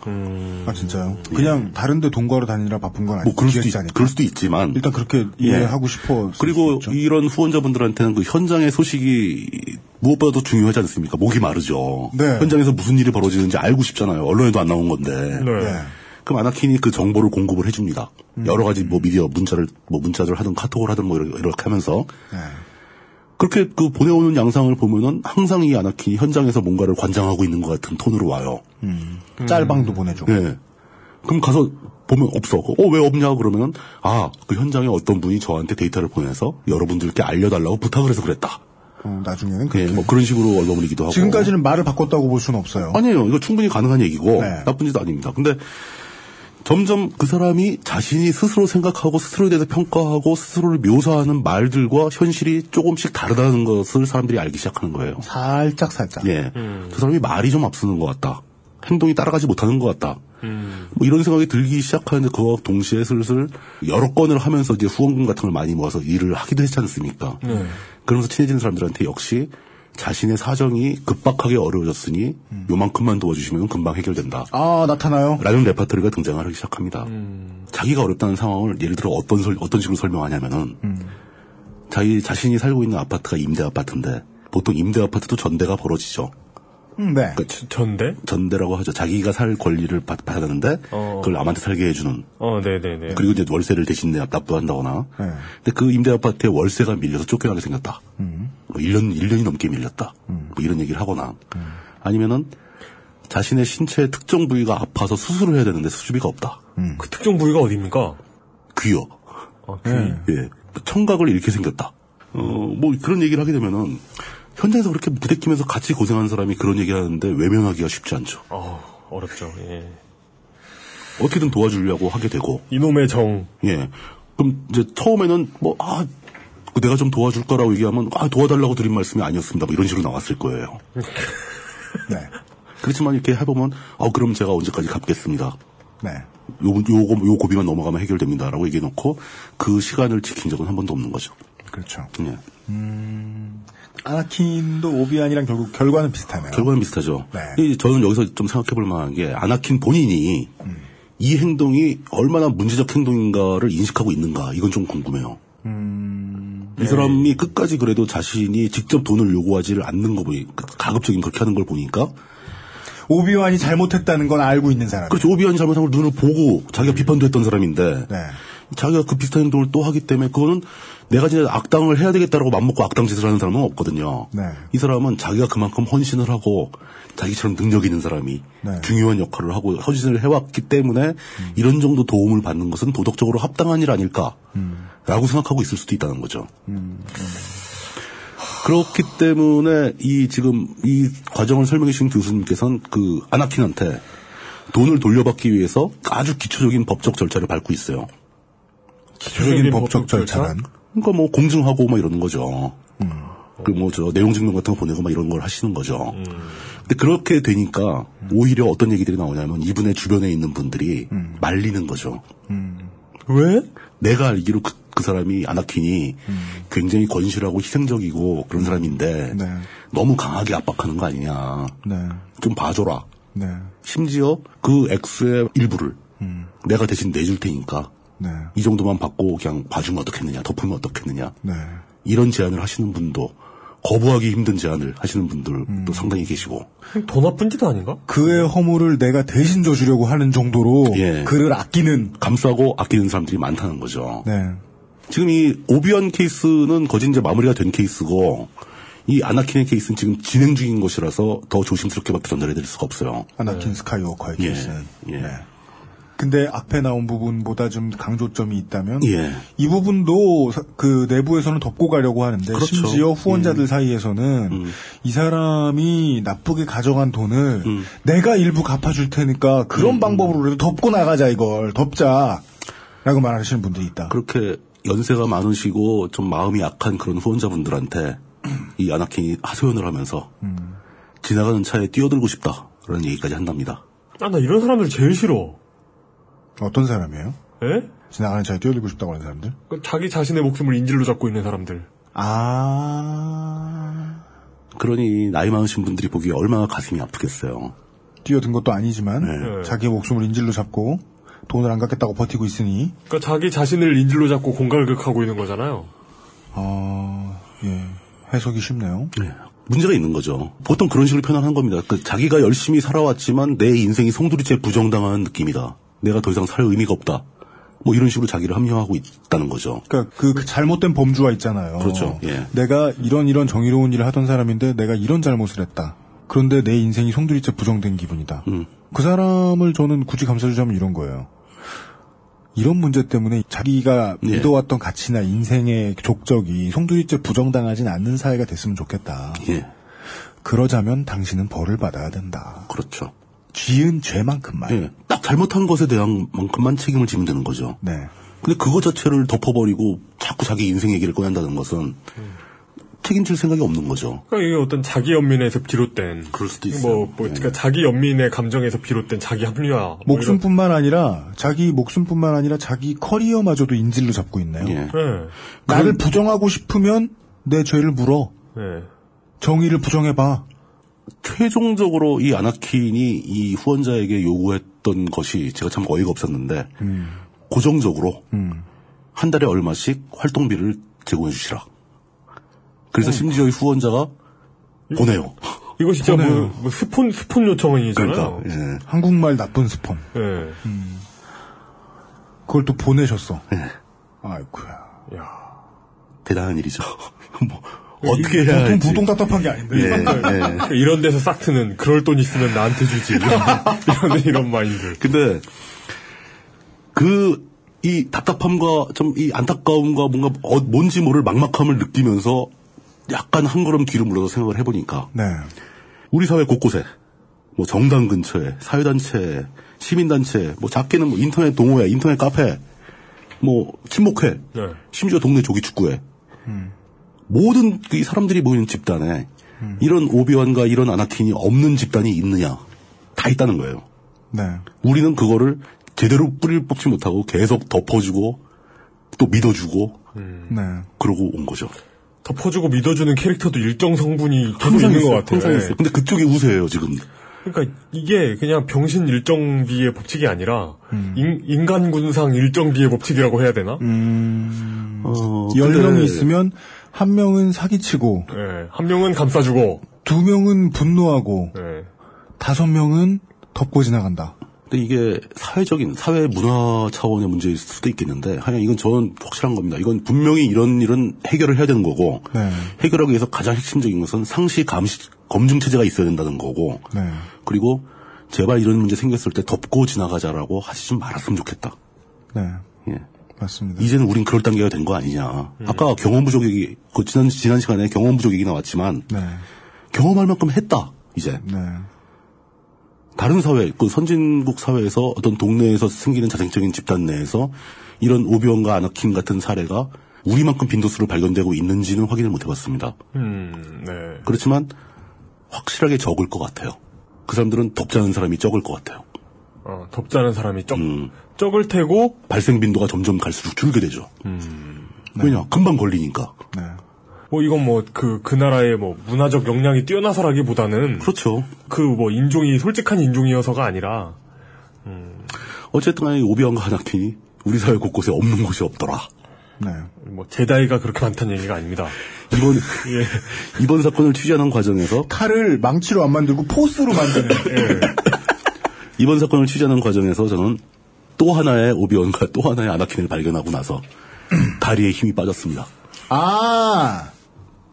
아 진짜요? 그냥 다른데 동거하러 다니느라 바쁜 건 아니고 뭐 그럴 수도, 있, 기획자니까. 그럴 수도 있지만 일단 그렇게 예. 이해하고 싶어. 그리고 이런 후원자분들한테는 그 현장의 소식이 무엇보다도 중요하지 않습니까? 목이 마르죠. 네. 현장에서 무슨 일이 벌어지는지 알고 싶잖아요. 언론에도 안 나온 건데. 네. 네. 그럼 아나킨이 그 정보를 공급을 해줍니다. 음. 여러 가지 뭐 미디어 문자를 뭐 문자를 하든 카톡을 하든 뭐 이렇게, 이렇게 하면서 네. 그렇게 그 보내오는 양상을 보면은 항상 이 아나킨이 현장에서 뭔가를 관장하고 있는 것 같은 톤으로 와요. 음. 짤방도 보내줘. 예. 그럼 가서 보면 없어. 어, 왜 없냐 그러면은 아, 그 현장에 어떤 분이 저한테 데이터를 보내서 여러분들께 알려달라고 부탁을 해서 그랬다. 어, 나중에는 예, 그렇게. 뭐 그런 식으로 언론이기도 하고. 지금까지는 말을 바꿨다고 볼 수는 없어요. 아니에요. 이거 충분히 가능한 얘기고 네. 나쁜 짓도 아닙니다. 근데 점점 그 사람이 자신이 스스로 생각하고 스스로에 대해서 평가하고 스스로를 묘사하는 말들과 현실이 조금씩 다르다는 것을 사람들이 알기 시작하는 거예요. 살짝 살짝. 예. 저 사람이 말이 좀 앞서는 것 같다. 행동이 따라가지 못하는 것 같다. 뭐 이런 생각이 들기 시작하는데 그와 동시에 슬슬 여러 건을 하면서 이제 후원금 같은 걸 많이 모아서 일을 하기도 했지 않습니까? 그러면서 친해지는 사람들한테 역시 자신의 사정이 급박하게 어려워졌으니 요만큼만 도와주시면 금방 해결된다. 아 나타나요. 라는 레파토리가 등장하기 시작합니다. 자기가 어렵다는 상황을 예를 들어 어떤 설- 어떤 식으로 설명하냐면은 자기 자신이 살고 있는 아파트가 임대 아파트인데 보통 임대 아파트도 전대가 벌어지죠. 음, 네. 그 전대? 전대라고 하죠. 자기가 살 권리를 받, 받았는데 어. 그걸 남한테 살게 해주는. 어, 네네네. 그리고 이제 월세를 대신 내 납부한다거나. 네. 근데 그 임대 아파트에 월세가 밀려서 쫓겨나게 생겼다. 뭐 1년, 1년이 넘게 밀렸다. 뭐 이런 얘기를 하거나. 아니면은 자신의 신체의 특정 부위가 아파서 수술을 해야 되는데 수주비가 없다. 그 특정 부위가 어디입니까? 귀요. 아, 귀. 예. 청각을 잃게 생겼다. 어, 뭐 그런 얘기를 하게 되면은 현장에서 그렇게 부대끼면서 같이 고생한 사람이 그런 얘기 하는데 외면하기가 쉽지 않죠. 어, 어렵죠. 예. 어떻게든 도와주려고 하게 되고. 이놈의 정. 예. 그럼 이제 처음에는 뭐, 아, 그 내가 좀 도와줄 거라고 얘기하면, 아, 도와달라고 드린 말씀이 아니었습니다. 뭐 이런 식으로 나왔을 거예요. 네. 그렇지만 이렇게 해보면, 어, 그럼 제가 언제까지 갚겠습니다. 네. 요, 요거, 요 고비만 넘어가면 해결됩니다. 라고 얘기해놓고 그 시간을 지킨 적은 한 번도 없는 거죠. 그렇죠. 예. 아나킨도 오비안이랑 결국 결과는 비슷하네요. 결과는 비슷하죠. 네. 이 저는 여기서 좀 생각해 볼 만한 게 아나킨 본인이 이 행동이 얼마나 문제적 행동인가를 인식하고 있는가 이건 좀 궁금해요. 이 사람이 끝까지 그래도 자신이 직접 돈을 요구하지를 않는 거 보니 가급적이면 그렇게 하는 걸 보니까 오비완이 잘못했다는 건 알고 있는 사람. 그렇죠 오비안 잘못한 걸 눈을 보고 자기가 비판도 했던 사람인데 네. 자기가 그 비슷한 행동을 또 하기 때문에 그거는 내가 진짜 악당을 해야 되겠다라고 맘먹고 악당 짓을 하는 사람은 없거든요. 네. 이 사람은 자기가 그만큼 헌신을 하고 자기처럼 능력 있는 사람이 네. 중요한 역할을 하고 헌신을 해왔기 때문에 이런 정도 도움을 받는 것은 도덕적으로 합당한 일 아닐까라고 생각하고 있을 수도 있다는 거죠. 그렇기 때문에 이 지금 이 과정을 설명해 주신 교수님께서는 그 아나킨한테 돈을 돌려받기 위해서 아주 기초적인 법적 절차를 밟고 있어요. 기초적인 법적 절차란 그러니까 뭐 공증하고 막 이러는 거죠. 그뭐저 내용 증명 같은 거 보내고 막 이런 걸 하시는 거죠. 근데 그렇게 되니까 오히려 어떤 얘기들이 나오냐면 이분의 주변에 있는 분들이 말리는 거죠. 왜? 내가 알기로 그, 그 사람이 아나킨이 굉장히 건실하고 희생적이고 그런 사람인데 네. 너무 강하게 압박하는 거 아니냐. 네. 좀 봐줘라. 네. 심지어 그 액수의 일부를 내가 대신 내줄 테니까 네. 이 정도만 받고 그냥 봐주면 어떻겠느냐, 덮으면 어떻겠느냐. 네. 이런 제안을 하시는 분도 거부하기 힘든 제안을 하시는 분들도 상당히 계시고. 더 나쁜 짓 아닌가? 그의 허물을 내가 대신 져주려고 하는 정도로 예. 그를 아끼는 감싸고 아끼는 사람들이 많다는 거죠. 네. 지금 이 오비언 케이스는 거진 이제 마무리가 된 케이스고 이 아나킨의 케이스는 지금 진행 중인 것이라서 더 조심스럽게밖에 전달해 드릴 수가 없어요. 아나킨 스카이워커의 예, 케이스는. 예. 네. 근데 앞에 나온 부분보다 좀 강조점이 있다면 예. 이 부분도 사- 그 내부에서는 덮고 가려고 하는데 그렇죠. 심지어 후원자들 예. 사이에서는 음. 이 사람이 나쁘게 가져간 돈을 음. 내가 일부 갚아줄 테니까 그런 방법으로라도 덮고 나가자 이걸 덮자라고 말하시는 분들이 있다. 그렇게 연세가 많으시고 좀 마음이 약한 그런 후원자분들한테 이 아나킨이 하소연을 하면서 지나가는 차에 뛰어들고 싶다라는 얘기까지 한답니다. 아, 나 이런 사람들 제일 싫어. 어떤 사람이에요? 예? 지나가는 차에 뛰어들고 싶다고 하는 사람들? 그 자기 자신의 목숨을 인질로 잡고 있는 사람들. 아 그러니 나이 많으신 분들이 보기에 얼마나 가슴이 아프겠어요. 뛰어든 것도 아니지만 네. 자기의 목숨을 인질로 잡고 돈을 안 갚겠다고 버티고 있으니 그러니까 자기 자신을 인질로 잡고 공갈극하고 있는 거잖아요. 아, 예. 해석이 쉽네요. 네. 문제가 있는 거죠. 보통 그런 식으로 표현하는 겁니다. 그 자기가 열심히 살아왔지만 내 인생이 송두리째 부정당하는 느낌이다. 내가 더 이상 살 의미가 없다. 뭐 이런 식으로 자기를 합리화하고 있다는 거죠. 그러니까 그 잘못된 범주가 있잖아요. 그렇죠. 예. 내가 이런 이런 정의로운 일을 하던 사람인데 내가 이런 잘못을 했다. 그런데 내 인생이 송두리째 부정된 기분이다. 음. 그 사람을 저는 굳이 감싸주자면 이런 거예요. 이런 문제 때문에 자기가 예. 믿어왔던 가치나 인생의 족적이 송두리째 부정당하진 않는 사회가 됐으면 좋겠다. 예. 그러자면 당신은 벌을 받아야 된다. 그렇죠. 지은 죄만큼만. 예, 딱 잘못한 것에 대한 만큼만 책임을 지면 되는 거죠. 네. 근데 그거 자체를 덮어버리고 자꾸 자기 인생 얘기를 꺼낸다는 것은 책임질 생각이 없는 거죠. 그러니까 이게 어떤 자기 연민에서 비롯된 그럴 수도 있어요. 뭐, 뭐 그러니까 자기 연민의 감정에서 비롯된 자기 합리화 뭐 목숨뿐만 아니라 자기 목숨뿐만 아니라 자기 커리어마저도 인질로 잡고 있네요. 예. 네. 나를 부정하고 싶으면 내 죄를 물어. 네. 정의를 부정해봐. 최종적으로 이 아나킨이 이 후원자에게 요구했던 것이 제가 참 어이가 없었는데 고정적으로 한 달에 얼마씩 활동비를 제공해 주시라. 그래서 심지어 이 후원자가 보내요. 이거 진짜 뭐, 보내요. 뭐 스폰 스폰 요청이잖아요. 그러니까 예. 한국말 나쁜 스폰. 예. 그걸 또 보내셨어. 예. 아이쿠야. 야. 대단한 일이죠. 뭐 어떻게 해야 보통. 보통 답답한 게 아닌데. 예, 예. 그러니까 이런 데서 싹 트는 그럴 돈 있으면 나한테 주지. 이런 이런 마인드. 근데 그 이 답답함과 좀 이 안타까움과 뭔가 어, 뭔지 모를 막막함을 느끼면서 약간 한 걸음 뒤로 물러서 생각을 해보니까 네. 우리 사회 곳곳에 뭐 정당 근처에 사회단체, 시민단체, 뭐 작게는 뭐 인터넷 동호회, 인터넷 카페, 뭐 친목회, 네. 심지어 동네 조기축구회 모든 이 사람들이 모이는 집단에 이런 오비완과 이런 아나킨이 없는 집단이 있느냐 다 있다는 거예요. 네. 우리는 그거를 제대로 뿌리를 뽑지 못하고 계속 덮어주고 또 믿어주고 네. 그러고 온 거죠. 덮어주고 믿어주는 캐릭터도 일정 성분이 항상 있는 것 있어요. 같아요. 항상 예. 있어요. 근데 그쪽이 우세해요 지금. 그러니까 이게 그냥 병신 일정비의 법칙이 아니라 인, 간 군상 일정비의 법칙이라고 해야 되나? 어, 열 근데 명이 있으면 한 명은 사기치고 예. 한 명은 감싸주고, 두 명은 분노하고 예. 다섯 명은 덮고 지나간다. 근데 이게 사회적인 사회 문화 차원의 문제일 수도 있겠는데 하여간 이건 저는 확실한 겁니다. 이건 분명히 이런 일은 해결을 해야 되는 거고 네. 해결하기 위해서 가장 핵심적인 것은 상시 감시 검증 체제가 있어야 된다는 거고 네. 그리고 제발 이런 문제 생겼을 때 덮고 지나가자라고 하지 좀 말았으면 좋겠다. 네. 예. 맞습니다. 이제는 우린 그럴 단계가 된 거 아니냐. 아까 경험 부족 얘기, 그 지난, 지난 시간에 경험 부족 얘기 나왔지만, 네. 경험할 만큼 했다, 이제. 네. 다른 사회, 그 선진국 사회에서 어떤 동네에서 생기는 자생적인 집단 내에서 이런 오비온과 아나킨 같은 사례가 우리만큼 빈도수로 발견되고 있는지는 확인을 못 해봤습니다. 음, 네. 그렇지만 확실하게 적을 것 같아요. 그 사람들은 덥지 않은 사람이 적을 것 같아요. 어, 덥자는 사람이 적, 음. 적을 테고, 발생 빈도가 점점 갈수록 줄게 되죠. 왜냐? 금방 걸리니까. 네. 뭐 이건 뭐 그, 그 나라의 뭐 문화적 역량이 뛰어나서라기보다는 그렇죠. 그 뭐 인종이 솔직한 인종이어서가 아니라, 어쨌든 간에 오비온과 아나킨이 우리 사회 곳곳에 없는 곳이 없더라. 네. 뭐 제다이가 그렇게 많다는 얘기가 아닙니다. 이번 예. 이번 사건을 취재하는 과정에서 칼을 망치로 안 만들고 포스로 만드는. 이번 사건을 취재하는 과정에서 저는 또 하나의 오비온과 또 하나의 아나킨을 발견하고 나서 다리에 힘이 빠졌습니다. 아,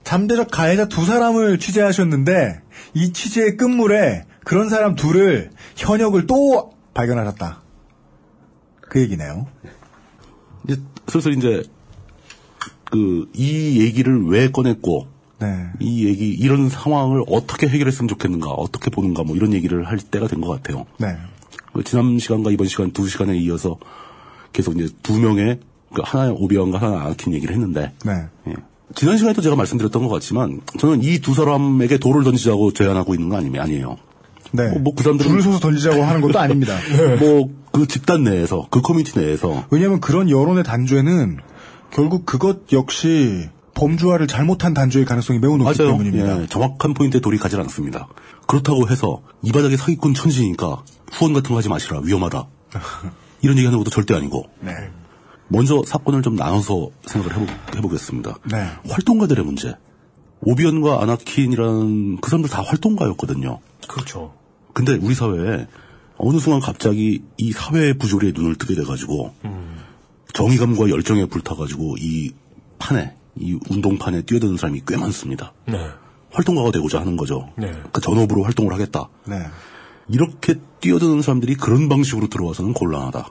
잠재적 가해자 두 사람을 취재하셨는데 이 취재의 끝물에 그런 사람 둘을 현역을 또 발견하셨다. 그 얘기네요. 이제 슬슬 이제 그 이 얘기를 왜 꺼냈고 네. 이 얘기 이런 상황을 어떻게 해결했으면 좋겠는가 어떻게 보는가 뭐 이런 얘기를 할 때가 된 것 같아요. 네. 그 지난 시간과 이번 시간 두 시간에 이어서 계속 이제 두 명의 그 하나의 오비온과 하나의 아나킨 얘기를 했는데 네. 예. 지난 시간에도 제가 말씀드렸던 것 같지만 저는 이 두 사람에게 돌을 던지자고 제안하고 있는 거 아니, 아니에요. 네. 뭐 그 사람들은 줄을 서서 던지자고 하는 것도 아닙니다. 뭐그 집단 내에서 그 커뮤니티 내에서 왜냐하면 그런 여론의 단죄는 결국 그것 역시 범주화를 잘못한 단죄일 가능성이 매우 높기 맞아요. 때문입니다. 예, 정확한 포인트에 돌이 가지 않습니다. 그렇다고 해서 이 바닥에 사기꾼 천지니까 후원 같은 거 하지 마시라 위험하다. 이런 얘기하는 것도 절대 아니고 네. 먼저 사건을 좀 나눠서 생각을 해보, 해보 겠습니다. 네. 활동가들의 문제. 오비언과 아나킨이라는 그 사람들 다 활동가였거든요. 그렇죠. 근데 우리 사회에 어느 순간 갑자기 이 사회의 부조리에 눈을 뜨게 돼가지고 정의감과 열정에 불타가지고 이 판에 이 운동판에 뛰어드는 사람이 꽤 많습니다. 네. 활동가가 되고자 하는 거죠. 네. 그 전업으로 활동을 하겠다. 네. 이렇게 뛰어드는 사람들이 그런 방식으로 들어와서는 곤란하다.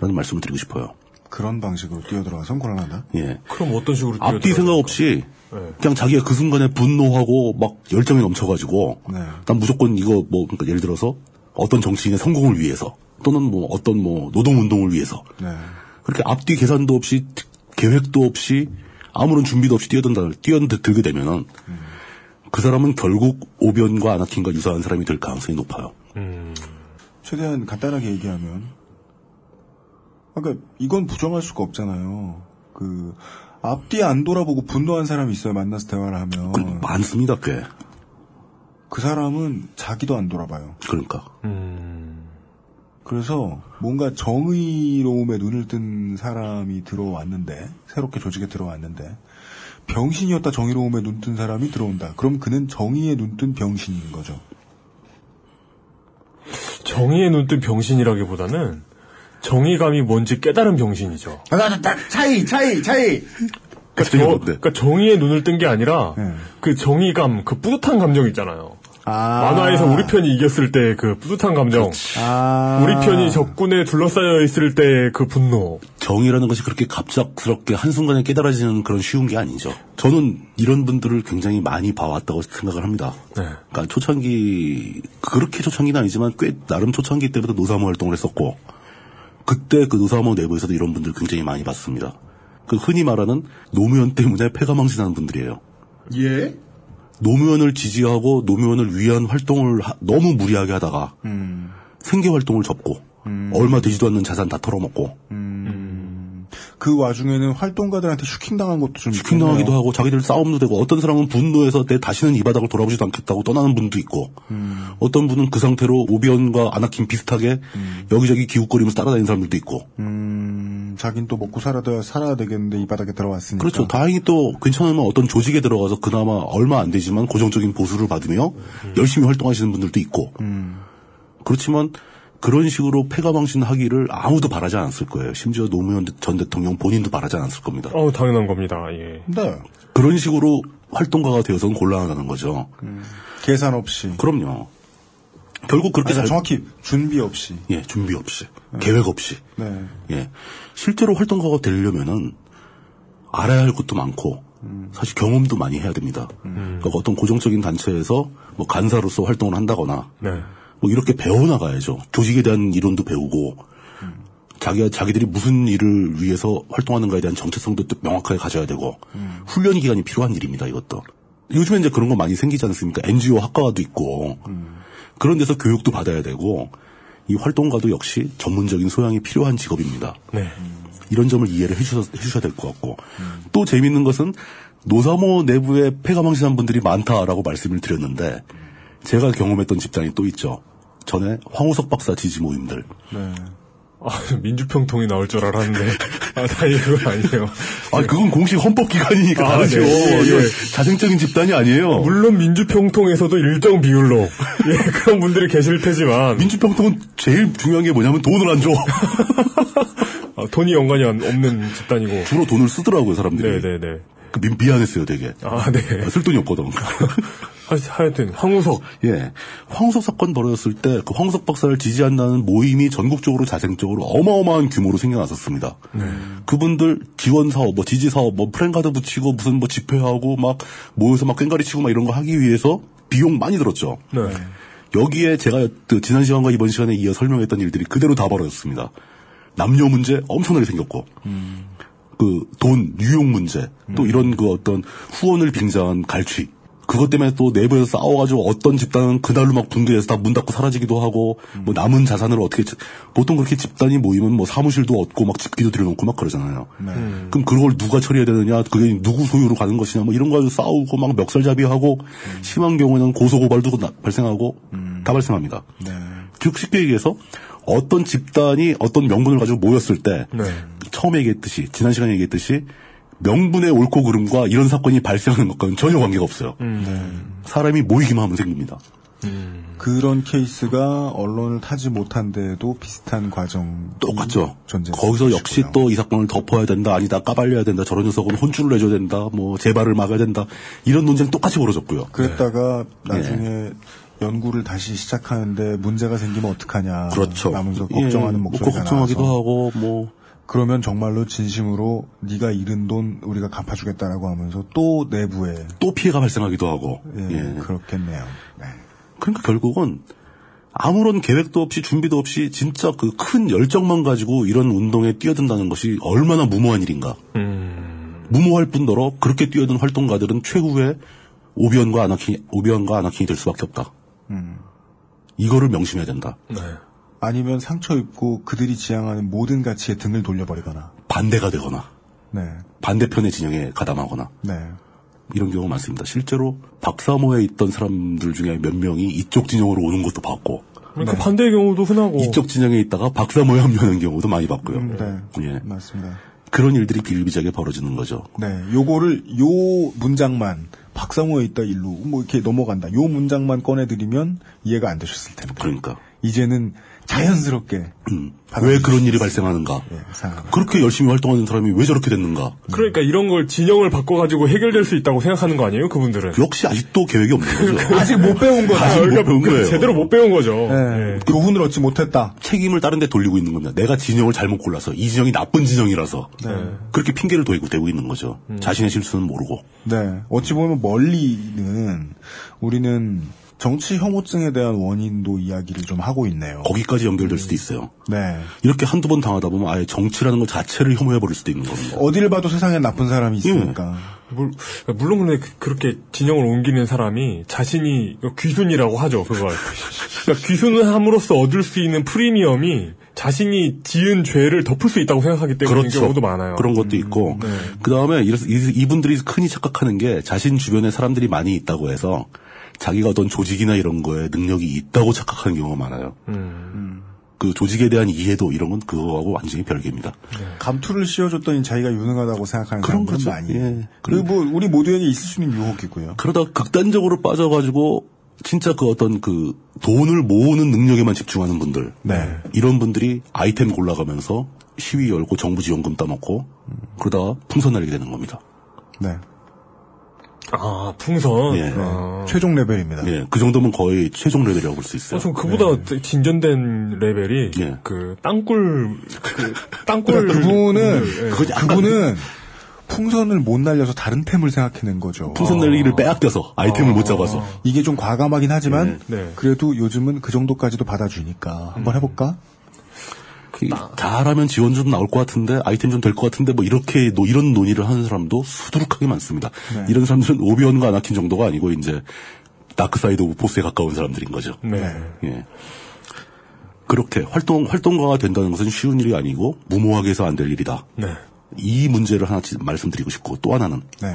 라는 말씀을 드리고 싶어요. 그런 방식으로 뛰어들어가선 곤란하다. 예. 그럼 어떤 식으로 앞뒤 뛰어들어요? 생각 없이 네. 그냥 자기가 그 순간에 분노하고 막 열정이 넘쳐가지고 네. 난 무조건 이거 뭐 그러니까 예를 들어서 어떤 정치인의 성공을 위해서 또는 뭐 어떤 뭐 노동운동을 위해서 네. 그렇게 앞뒤 계산도 없이 계획도 없이 아무런 준비도 없이 뛰어든다 뛰어들게 되면은 그 사람은 결국 오변과 아나킨과 유사한 사람이 될 가능성이 높아요. 최대한 간단하게 얘기하면, 그러니까 이건 부정할 수가 없잖아요. 그 앞뒤 안 돌아보고 분노한 사람이 있어요. 만나서 대화를 하면 그 많습니다, 꽤. 그 사람은 자기도 안 돌아봐요. 그러니까. 그래서 뭔가 정의로움에 눈을 뜬 사람이 들어왔는데 새롭게 조직에 들어왔는데 병신이었다 정의로움에 눈 뜬 사람이 들어온다. 그럼 그는 정의에 눈 뜬 병신인 거죠. 정의에 눈 뜬 병신이라기보다는 정의감이 뭔지 깨달은 병신이죠. 차이, 차이, 차이. 그러니까, 저- 그러니까 정의에 눈을 뜬 게 아니라 네. 그 정의감, 그 뿌듯한 감정 있잖아요. 아. 만화에서 우리 편이 이겼을 때 그 뿌듯한 감정. 아. 우리 편이 적군에 둘러싸여 있을 때 그 분노. 정의라는 것이 그렇게 갑작스럽게 한순간에 깨달아지는 그런 쉬운 게 아니죠. 저는 이런 분들을 굉장히 많이 봐왔다고 생각을 합니다. 네. 그러니까 초창기, 그렇게 초창기는 아니지만 꽤 나름 초창기 때부터 노사모 활동을 했었고, 그때 그 노사모 내부에서도 이런 분들 굉장히 많이 봤습니다. 그 흔히 말하는 노무현 때문에 패가망신하는 분들이에요. 예? 노무현을 지지하고 노무현을 위한 활동을 하- 너무 무리하게 하다가 음. 생계 활동을 접고 얼마 되지도 않는 자산 다 털어먹고 그 와중에는 활동가들한테 슈킹 당한 것도 좀 슈킹 당하기도 있겠네요. 하고 자기들 싸움도 되고 어떤 사람은 분노해서 내 다시는 이 바닥을 돌아보지도 않겠다고 떠나는 분도 있고 음. 어떤 분은 그 상태로 오비언과 아나킨 비슷하게 여기저기 기웃거리면서 따라다니는 사람들도 있고 음, 자긴 또 먹고 살아야, 살아야 되겠는데 이 바닥에 들어왔으니까. 그렇죠. 다행히 또 괜찮으면 어떤 조직에 들어가서 그나마 얼마 안 되지만 고정적인 보수를 받으며 열심히 활동하시는 분들도 있고 그렇지만 그런 식으로 패가망신하기를 아무도 바라지 않았을 거예요. 심지어 노무현 전 대통령 본인도 바라지 않았을 겁니다. 어, 당연한 겁니다. 예. 네. 그런 식으로 활동가가 되어서는 곤란하다는 거죠. 계산 없이. 그럼요. 결국 그렇게 아니, 잘 정확히 준비 없이. 예, 준비 없이 계획 없이 네. 예 실제로 활동가가 되려면은 알아야 할 것도 많고 사실 경험도 많이 해야 됩니다. 그러니까 어떤 고정적인 단체에서 뭐 간사로서 활동을 한다거나 네. 뭐 이렇게 배워나가야죠. 조직에 대한 이론도 배우고 자기 자기들이 무슨 일을 위해서 활동하는가에 대한 정체성도 또 명확하게 가져야 되고 훈련 기간이 필요한 일입니다. 이것도 요즘에 이제 그런 거 많이 생기지 않습니까? NGO 학과도 있고 그런 데서 교육도 받아야 되고 이 활동가도 역시 전문적인 소양이 필요한 직업입니다. 네. 이런 점을 이해를 해주셔, 해주셔야 될 것 같고 또 재밌는 것은 노사모 내부에 폐가망신한 분들이 많다라고 말씀을 드렸는데 제가 경험했던 집단이 또 있죠. 전에 황우석 박사 지지 모임들. 네. 아, 민주평통이 나올 줄 알았는데. 아, 그건 아니에요. 아, 그건 공식 헌법기관이니까 아, 다르죠. 네. 예, 이거 예. 자생적인 집단이 아니에요. 물론 민주평통에서도 일정 비율로 예, 그런 분들이 계실 테지만 민주평통은 제일 중요한 게 뭐냐면 돈을 안 줘. 아, 돈이 연관이 안- 없는 집단이고. 주로 돈을 쓰더라고요, 사람들이. 네네네. 그 미, 미안했어요, 되게. 아, 네. 아, 쓸 돈이 없거든. 하, 하여튼 황우석 예. 황우석 사건 벌어졌을 때 그 황우석 박사를 지지한다는 모임이 전국적으로 자생적으로 어마어마한 규모로 생겨났었습니다. 그분들 지원 사업, 뭐 지지 사업, 뭐 프랜카드 붙이고 무슨 뭐 집회하고 막 모여서 막 꽹가리 치고 막 이런 거 하기 위해서 비용 많이 들었죠. 네. 여기에 제가 그 지난 시간과 이번 시간에 이어 설명했던 일들이 그대로 다 벌어졌습니다. 남녀 문제 엄청나게 생겼고, 그 돈, 뉴욕 문제, 또 이런 그 어떤 후원을 빙자한 갈취. 그것 때문에 또 내부에서 싸워가지고 어떤 집단은 그날로 막 붕괴해서 다 문 닫고 사라지기도 하고, 뭐 남은 자산을 어떻게, 보통 그렇게 집단이 모이면 뭐 사무실도 얻고 막 집기도 들여놓고 막 그러잖아요. 그럼 그걸 누가 처리해야 되느냐, 그게 누구 소유로 가는 것이냐, 뭐 이런 거 가지고 싸우고 막 멱살잡이하고, 심한 경우에는 고소고발도 나- 발생하고, 다 발생합니다. 즉 쉽게 얘기해서 어떤 집단이 어떤 명분을 가지고 모였을 때 네. 처음에 얘기했듯이 지난 시간에 얘기했듯이 명분의 옳고 그름과 이런 사건이 발생하는 것과는 전혀 관계가 없어요. 사람이 모이기만 하면 생깁니다. 그런 케이스가 언론을 타지 못한데도 비슷한 과정 똑같죠. 존재. 거기서 역시 또 이 사건을 덮어야 된다, 아니다, 까발려야 된다, 저런 녀석은 혼쭐을 내줘야 된다, 뭐 재발을 막아야 된다, 이런 논쟁 똑같이 벌어졌고요. 그랬다가 네. 나중에 연구를 다시 시작하는데 문제가 생기면 어떡하냐. 그렇죠. 라면서 예, 걱정하는 뭐 목소리가 걱정하기도 나와서. 하고 뭐 그러면 정말로 진심으로 네가 잃은 돈 우리가 갚아주겠다라고 하면서 또 내부에 또 피해가 발생하기도 하고. 예, 예. 그렇겠네요. 네. 그러니까 결국은 아무런 계획도 없이 준비도 없이 진짜 그 큰 열정만 가지고 이런 운동에 뛰어든다는 것이 얼마나 무모한 일인가. 무모할 뿐더러 그렇게 뛰어든 활동가들은 최후의 오비언과 아나키 오비언과 아나킨이 될 수밖에 없다. 이거를 명심해야 된다. 네. 아니면 상처 입고 그들이 지향하는 모든 가치에 등을 돌려버리거나. 반대가 되거나 네. 반대편의 진영에 가담하거나 네. 이런 경우가 많습니다. 실제로 박사모에 있던 사람들 중에 몇 명이 이쪽 진영으로 오는 것도 봤고 그러니까 반대의 경우도 흔하고. 이쪽 진영에 있다가 박사모에 합류하는 경우도 많이 봤고요. 네. 예. 맞습니다. 그런 일들이 비일비재하게 벌어지는 거죠. 네. 요거를 요 문장만 박상호에 있다 일로 뭐 이렇게 넘어간다. 요 문장만 꺼내드리면 이해가 안 되셨을 텐데. 그러니까 이제는 자연스럽게 음, 왜 그런 일이 발생하는가? 예. 그렇게 열심히 활동하는 사람이 왜 저렇게 됐는가? 그러니까 이런 걸 진영을 바꿔가지고 해결될 수 있다고 생각하는 거 아니에요, 그분들은? 역시 아직도 계획이 없는 거죠. 아직 못 배운 거다. 아직 못 그러니까 배운 거예요. 제대로 못 배운 거죠. 예. 예. 교훈을 얻지 못했다. 책임을 다른 데 돌리고 있는 겁니다. 내가 진영을 잘못 골라서 이 진영이 나쁜 진영이라서 그렇게 핑계를 대고 대고 있는 거죠. 자신의 실수는 모르고. 네. 어찌 보면 멀리는 우리는 정치 혐오증에 대한 원인도 이야기를 좀 하고 있네요. 거기까지 연결될 수도 있어요. 네. 이렇게 한두 번 당하다 보면 아예 정치라는 것 자체를 혐오해버릴 수도 있는 겁니다. 어디를 봐도 세상에 나쁜 사람이 있으니까. 물, 물론 근데 그- 그렇게 진영을 옮기는 사람이 자신이 귀순이라고 하죠, 그걸. 그러니까 귀순을 함으로써 얻을 수 있는 프리미엄이 자신이 지은 죄를 덮을 수 있다고 생각하기 때문에 그런 경우도 많아요. 그런 것도 있고 네. 그 다음에 이분들이 흔히 착각하는 게 자신 주변에 사람들이 많이 있다고 해서 자기가 어떤 조직이나 이런 거에 능력이 있다고 착각하는 경우가 많아요. 음. 그 조직에 대한 이해도 이런 건 그거하고 완전히 별개입니다. 감투를 씌워줬더니 자기가 유능하다고 생각하는 그런 사람들은 거죠. 많이. 예. 그리고 뭐 우리 모두에게 있을 수 있는 유혹이고요. 그러다 극단적으로 빠져가지고 진짜 그 어떤 그 돈을 모으는 능력에만 집중하는 분들. 네. 이런 분들이 아이템 골라가면서 시위 열고 정부 지원금 따먹고 그러다가 풍선 날리게 되는 겁니다. 네. 아, 풍선. 예. 아. 최종 레벨입니다. 예, 그 정도면 거의 최종 레벨이라고 볼 수 있어요. 어, 전 그보다 진전된 레벨이 예. 그 땅굴 그 땅굴 그분은 예. 그거 약간 그분은 풍선을 못 날려서 다른 템을 생각해낸 거죠. 풍선 날리기를 빼앗겨서 아이템을 못 잡아서 이게 좀 과감하긴 하지만 네. 네. 그래도 요즘은 그 정도까지도 받아주니까 한번 해볼까? 그 잘하면 지원 좀 나올 것 같은데 아이템 좀 될 것 같은데 뭐 이렇게 노- 이런 논의를 하는 사람도 수두룩하게 많습니다. 네. 이런 사람들은 오비완과 아나킨 정도가 아니고 이제 dark side of force에 가까운 사람들인 거죠. 네. 예. 그렇게 활동 활동가가 된다는 것은 쉬운 일이 아니고 무모하게 해서 안 될 일이다. 네. 이 문제를 하나 말씀드리고 싶고 또 하나는 네.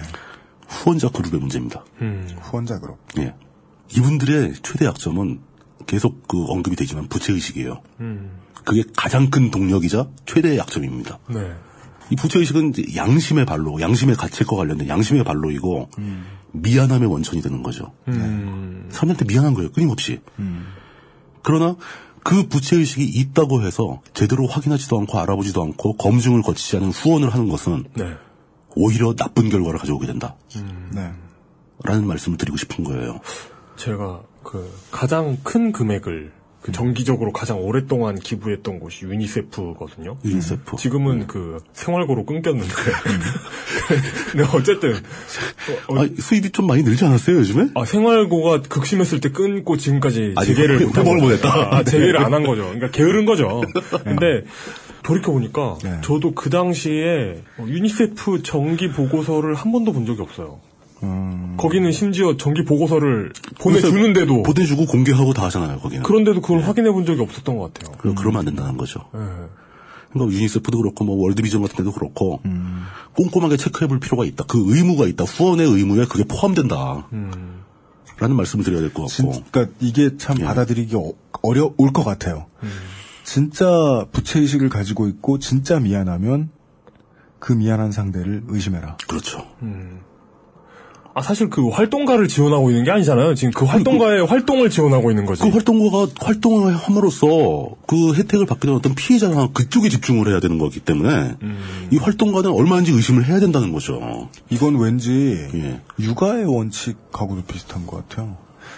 후원자 그룹의 문제입니다. 음. 후원자 그룹. 예. 이분들의 최대 약점은 계속 그 언급이 되지만 부채의식이에요. 음. 그게 가장 큰 동력이자 최대의 약점입니다. 네. 이 부채의식은 양심의 발로, 양심의 가책과 관련된 양심의 발로이고, 미안함의 원천이 되는 거죠. 음. 사람한테 미안한 거예요, 끊임없이. 그러나 그 부채의식이 있다고 해서 제대로 확인하지도 않고 알아보지도 않고 검증을 거치지 않은 후원을 하는 것은 네. 오히려 나쁜 결과를 가져오게 된다. 네. 라는 말씀을 드리고 싶은 거예요. 제가 그 가장 큰 금액을 그 정기적으로 가장 오랫동안 기부했던 곳이 유니세프거든요. 유니세프. 지금은 그 생활고로 끊겼는데. 근데 어쨌든 어, 어, 아, 수입이 좀 많이 늘지 않았어요, 요즘에? 아, 생활고가 극심했을 때 끊고 지금까지 재개를 회- 회복을. 못했다. 아, 재개를 안 한 거죠. 그러니까 게으른 거죠. 근데 돌이켜 보니까 네. 저도 그 당시에 어, 유니세프 정기 보고서를 한 번도 본 적이 없어요. 음, 거기는 심지어 정기 보고서를 보내주는데도 보내주고 공개하고 다 하잖아요, 거기는. 그런데도 그걸 확인해 본 적이 없었던 것 같아요. 그, 그러면 안 된다는 거죠. 예. 그러니까 유니세프도 그렇고 뭐 월드비전 같은 데도 그렇고 음. 꼼꼼하게 체크해 볼 필요가 있다. 그 의무가 있다. 후원의 의무에 그게 포함된다. 음. 라는 말씀을 드려야 될 것 같고. 진, 그러니까 이게 참 예. 받아들이기 어, 어려울 것 같아요. 진짜 부채의식을 가지고 있고 진짜 미안하면 그 미안한 상대를 의심해라. 그렇죠. 아 사실 그 활동가를 지원하고 있는 게 아니잖아요. 지금 그 활동가의 활동을 지원하고 있는 거지. 그 활동가가 활동을 함으로써 그 혜택을 받게 되는 어떤 피해자나 그쪽에 집중을 해야 되는 거기 때문에 음. 이 활동가는 얼마든지 의심을 해야 된다는 거죠. 이건 왠지 예. 육아의 원칙하고도 비슷한 것 같아요.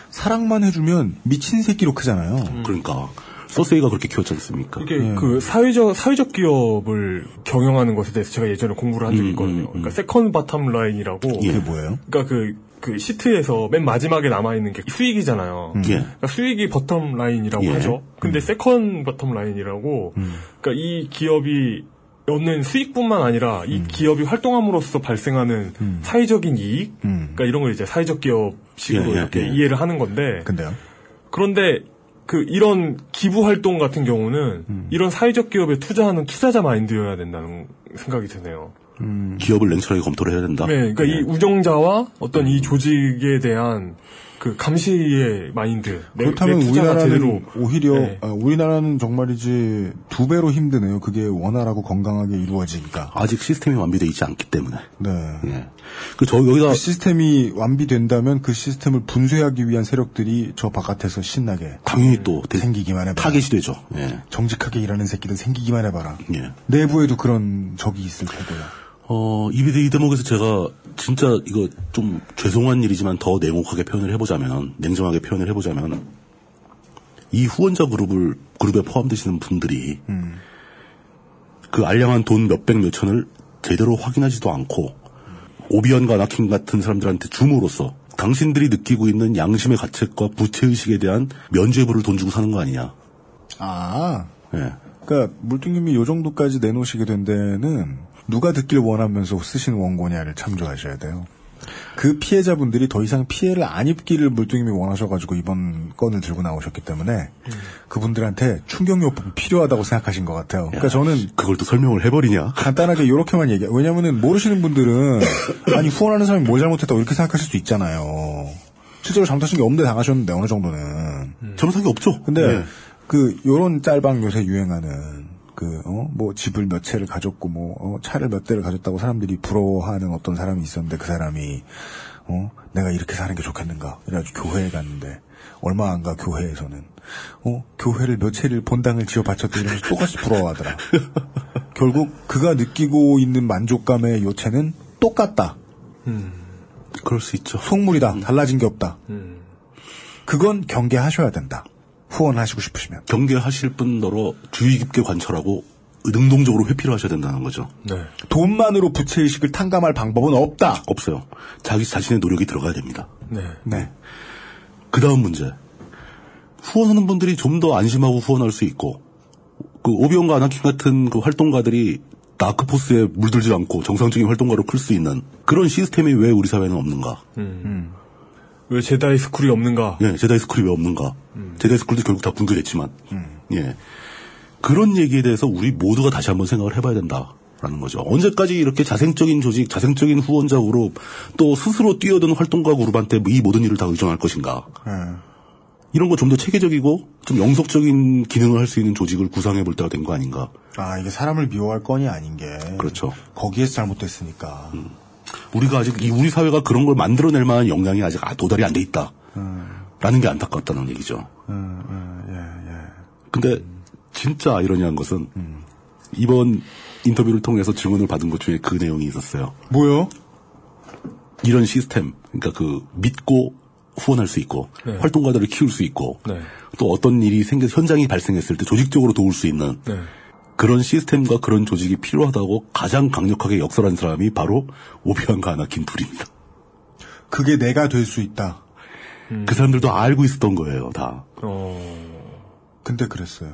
사랑만 해주면 미친 새끼로 크잖아요. 그러니까 서세이가 그렇게 키웠지 않습니까? 이게 예. 그 사회적 사회적 기업을 경영하는 것에 대해서 제가 예전에 공부를 한 적이 음, 있거든요. 음, 음. 그러니까 second bottom line이라고. 예. 이게 뭐예요? 그러니까 그 그 시트에서 맨 마지막에 남아 있는 게 수익이잖아요. 예. 그러니까 수익이 bottom line이라고 예. 하죠. 근데 second bottom line이라고, 그러니까 이 기업이 얻는 수익뿐만 아니라 이 기업이 활동함으로써 발생하는 사회적인 이익, 그러니까 이런 걸 이제 사회적 기업식으로 예, 예, 이렇게 예. 이해를 하는 건데, 근데요. 그런데 그 이런 기부 활동 같은 경우는 이런 사회적 기업에 투자하는 투자자 마인드여야 된다는 생각이 드네요. 기업을 냉철하게 검토를 해야 된다. 네, 그러니까 이 우정자와 어떤 이 조직에 대한 그 감시의 마인드. 내- 그렇다면 내 우리나라는 제대로 오히려 네. 아, 우리나라는 정말이지 두 배로 힘드네요. 그게 원활하고 건강하게 이루어지니까. 아직 시스템이 완비되어 있지 않기 때문에. 네. 예. 그저 여기다 그 시스템이 완비된다면 그 시스템을 분쇄하기 위한 세력들이 저 바깥에서 신나게 당연히 또 대- 생기기만 해봐라. 타겟이 되죠. 예. 정직하게 일하는 새끼들 생기기만 해봐라. 예. 내부에도 그런 적이 있을 테고요. 어, 이, 이 대목에서 제가 진짜 이거 좀 죄송한 일이지만 더 냉혹하게 표현을 해보자면, 냉정하게 표현을 해보자면, 이 후원자 그룹을, 그룹에 포함되시는 분들이, 그 알량한 돈 몇백 몇천을 제대로 확인하지도 않고, 오비언과 나킹 같은 사람들한테 줌으로써, 당신들이 느끼고 있는 양심의 가책과 부채의식에 대한 면죄부를 돈 주고 사는 거 아니냐. 아, 예. 그러니까 물뚱님이 요 정도까지 내놓으시게 된 데는 누가 듣길 원하면서 쓰신 원고냐를 참조하셔야 돼요. 그 피해자분들이 더 이상 피해를 안 입기를 물뚱님이 원하셔가지고 이번 건을 들고 나오셨기 때문에 그분들한테 충격요법이 필요하다고 생각하신 것 같아요. 그러니까 저는 그걸 또 설명을 해버리냐? 간단하게 이렇게만 얘기해. 왜냐면은 모르시는 분들은 아니 후원하는 사람이 뭘 잘못했다고 이렇게 생각하실 수 있잖아요. 실제로 잘못하신 게 없는데 당하셨는데 어느 정도는. 잘못한 게 없죠. 근데 예. 그 요런 짤방 요새 유행하는 그 어 뭐 집을 몇 채를 가졌고 뭐 어, 차를 몇 대를 가졌다고 사람들이 부러워하는 어떤 사람이 있었는데 그 사람이 어 내가 이렇게 사는 게 좋겠는가 이래가지고 교회에 갔는데 얼마 안 가 교회에서는 어 교회를 몇 채를 본당을 지어 바쳤다 이러면서 똑같이 부러워하더라. 결국 그가 느끼고 있는 만족감의 요체는 똑같다. 그럴 수 있죠. 속물이다. 달라진 게 없다. 음. 그건 경계하셔야 된다. 후원하시고 싶으시면. 경계하실 분더러 주의 깊게 관찰하고 능동적으로 회피를 하셔야 된다는 거죠. 네. 돈만으로 부채의식을 탕감할 방법은 없다. 없어요. 자기 자신의 노력이 들어가야 됩니다. 네. 네. 그 다음 문제. 후원하는 분들이 좀 더 안심하고 후원할 수 있고, 그 오비온과 아나킨 같은 그 활동가들이 다크포스에 물들지 않고 정상적인 활동가로 클 수 있는 그런 시스템이 왜 우리 사회는 없는가? 왜 Jedi school이 없는가? 예, Jedi school이 왜 없는가? Jedi school도 결국 다 붕괴됐지만, 예. 그런 얘기에 대해서 우리 모두가 다시 한번 생각을 해봐야 된다라는 거죠. 언제까지 이렇게 자생적인 조직, 자생적인 후원자 그룹, 또 스스로 뛰어드는 활동가 그룹한테 이 모든 일을 다 의존할 것인가? 이런 거 좀 더 체계적이고 좀 영속적인 기능을 할 수 있는 조직을 구상해 볼 때가 된 거 아닌가? 아, 이게 사람을 미워할 건이 아닌 게. 그렇죠. 거기에서 잘못됐으니까. 우리가 아직 이 우리 사회가 그런 걸 만들어낼 만한 역량이 아직 아, 도달이 안 돼 있다. 라는 게 안타깝다는 얘기죠. 근데 진짜 아이러니한 것은 이번 인터뷰를 통해서 질문을 받은 것 중에 그 내용이 있었어요. 뭐요? 이런 시스템, 그러니까 그 믿고 후원할 수 있고 네. 활동가들을 키울 수 있고 네. 또 어떤 일이 생겨 현장이 발생했을 때 조직적으로 도울 수 있는 네. 그런 시스템과 그런 조직이 필요하다고 가장 강력하게 역설한 사람이 바로 오비안과 아나킨 둘입니다. 그게 내가 될 수 있다. 그 사람들도 알고 있었던 거예요, 다. 어. 근데 그랬어요.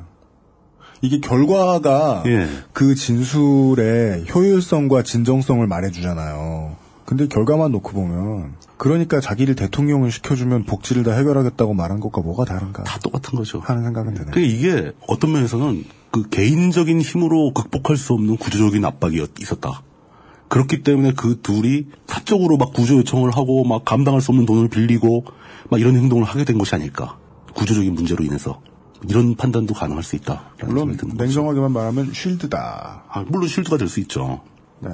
이게 결과가 예. 그 진술의 효율성과 진정성을 말해주잖아요. 근데 결과만 놓고 보면 그러니까 자기를 대통령을 시켜주면 복지를 다 해결하겠다고 말한 것과 뭐가 다른가 다 똑같은 거죠. 하는 생각은 드네요. 그 이게 어떤 면에서는 그 개인적인 힘으로 극복할 수 없는 구조적인 압박이 있었다. 그렇기 때문에 그 둘이 사적으로 막 구조 요청을 하고 막 감당할 수 없는 돈을 빌리고 막 이런 행동을 하게 된 것이 아닐까. 구조적인 문제로 인해서 이런 판단도 가능할 수 있다. 물론 냉정하게만 말하면 쉴드다. 아, 물론 실드가 될 수 있죠. 네.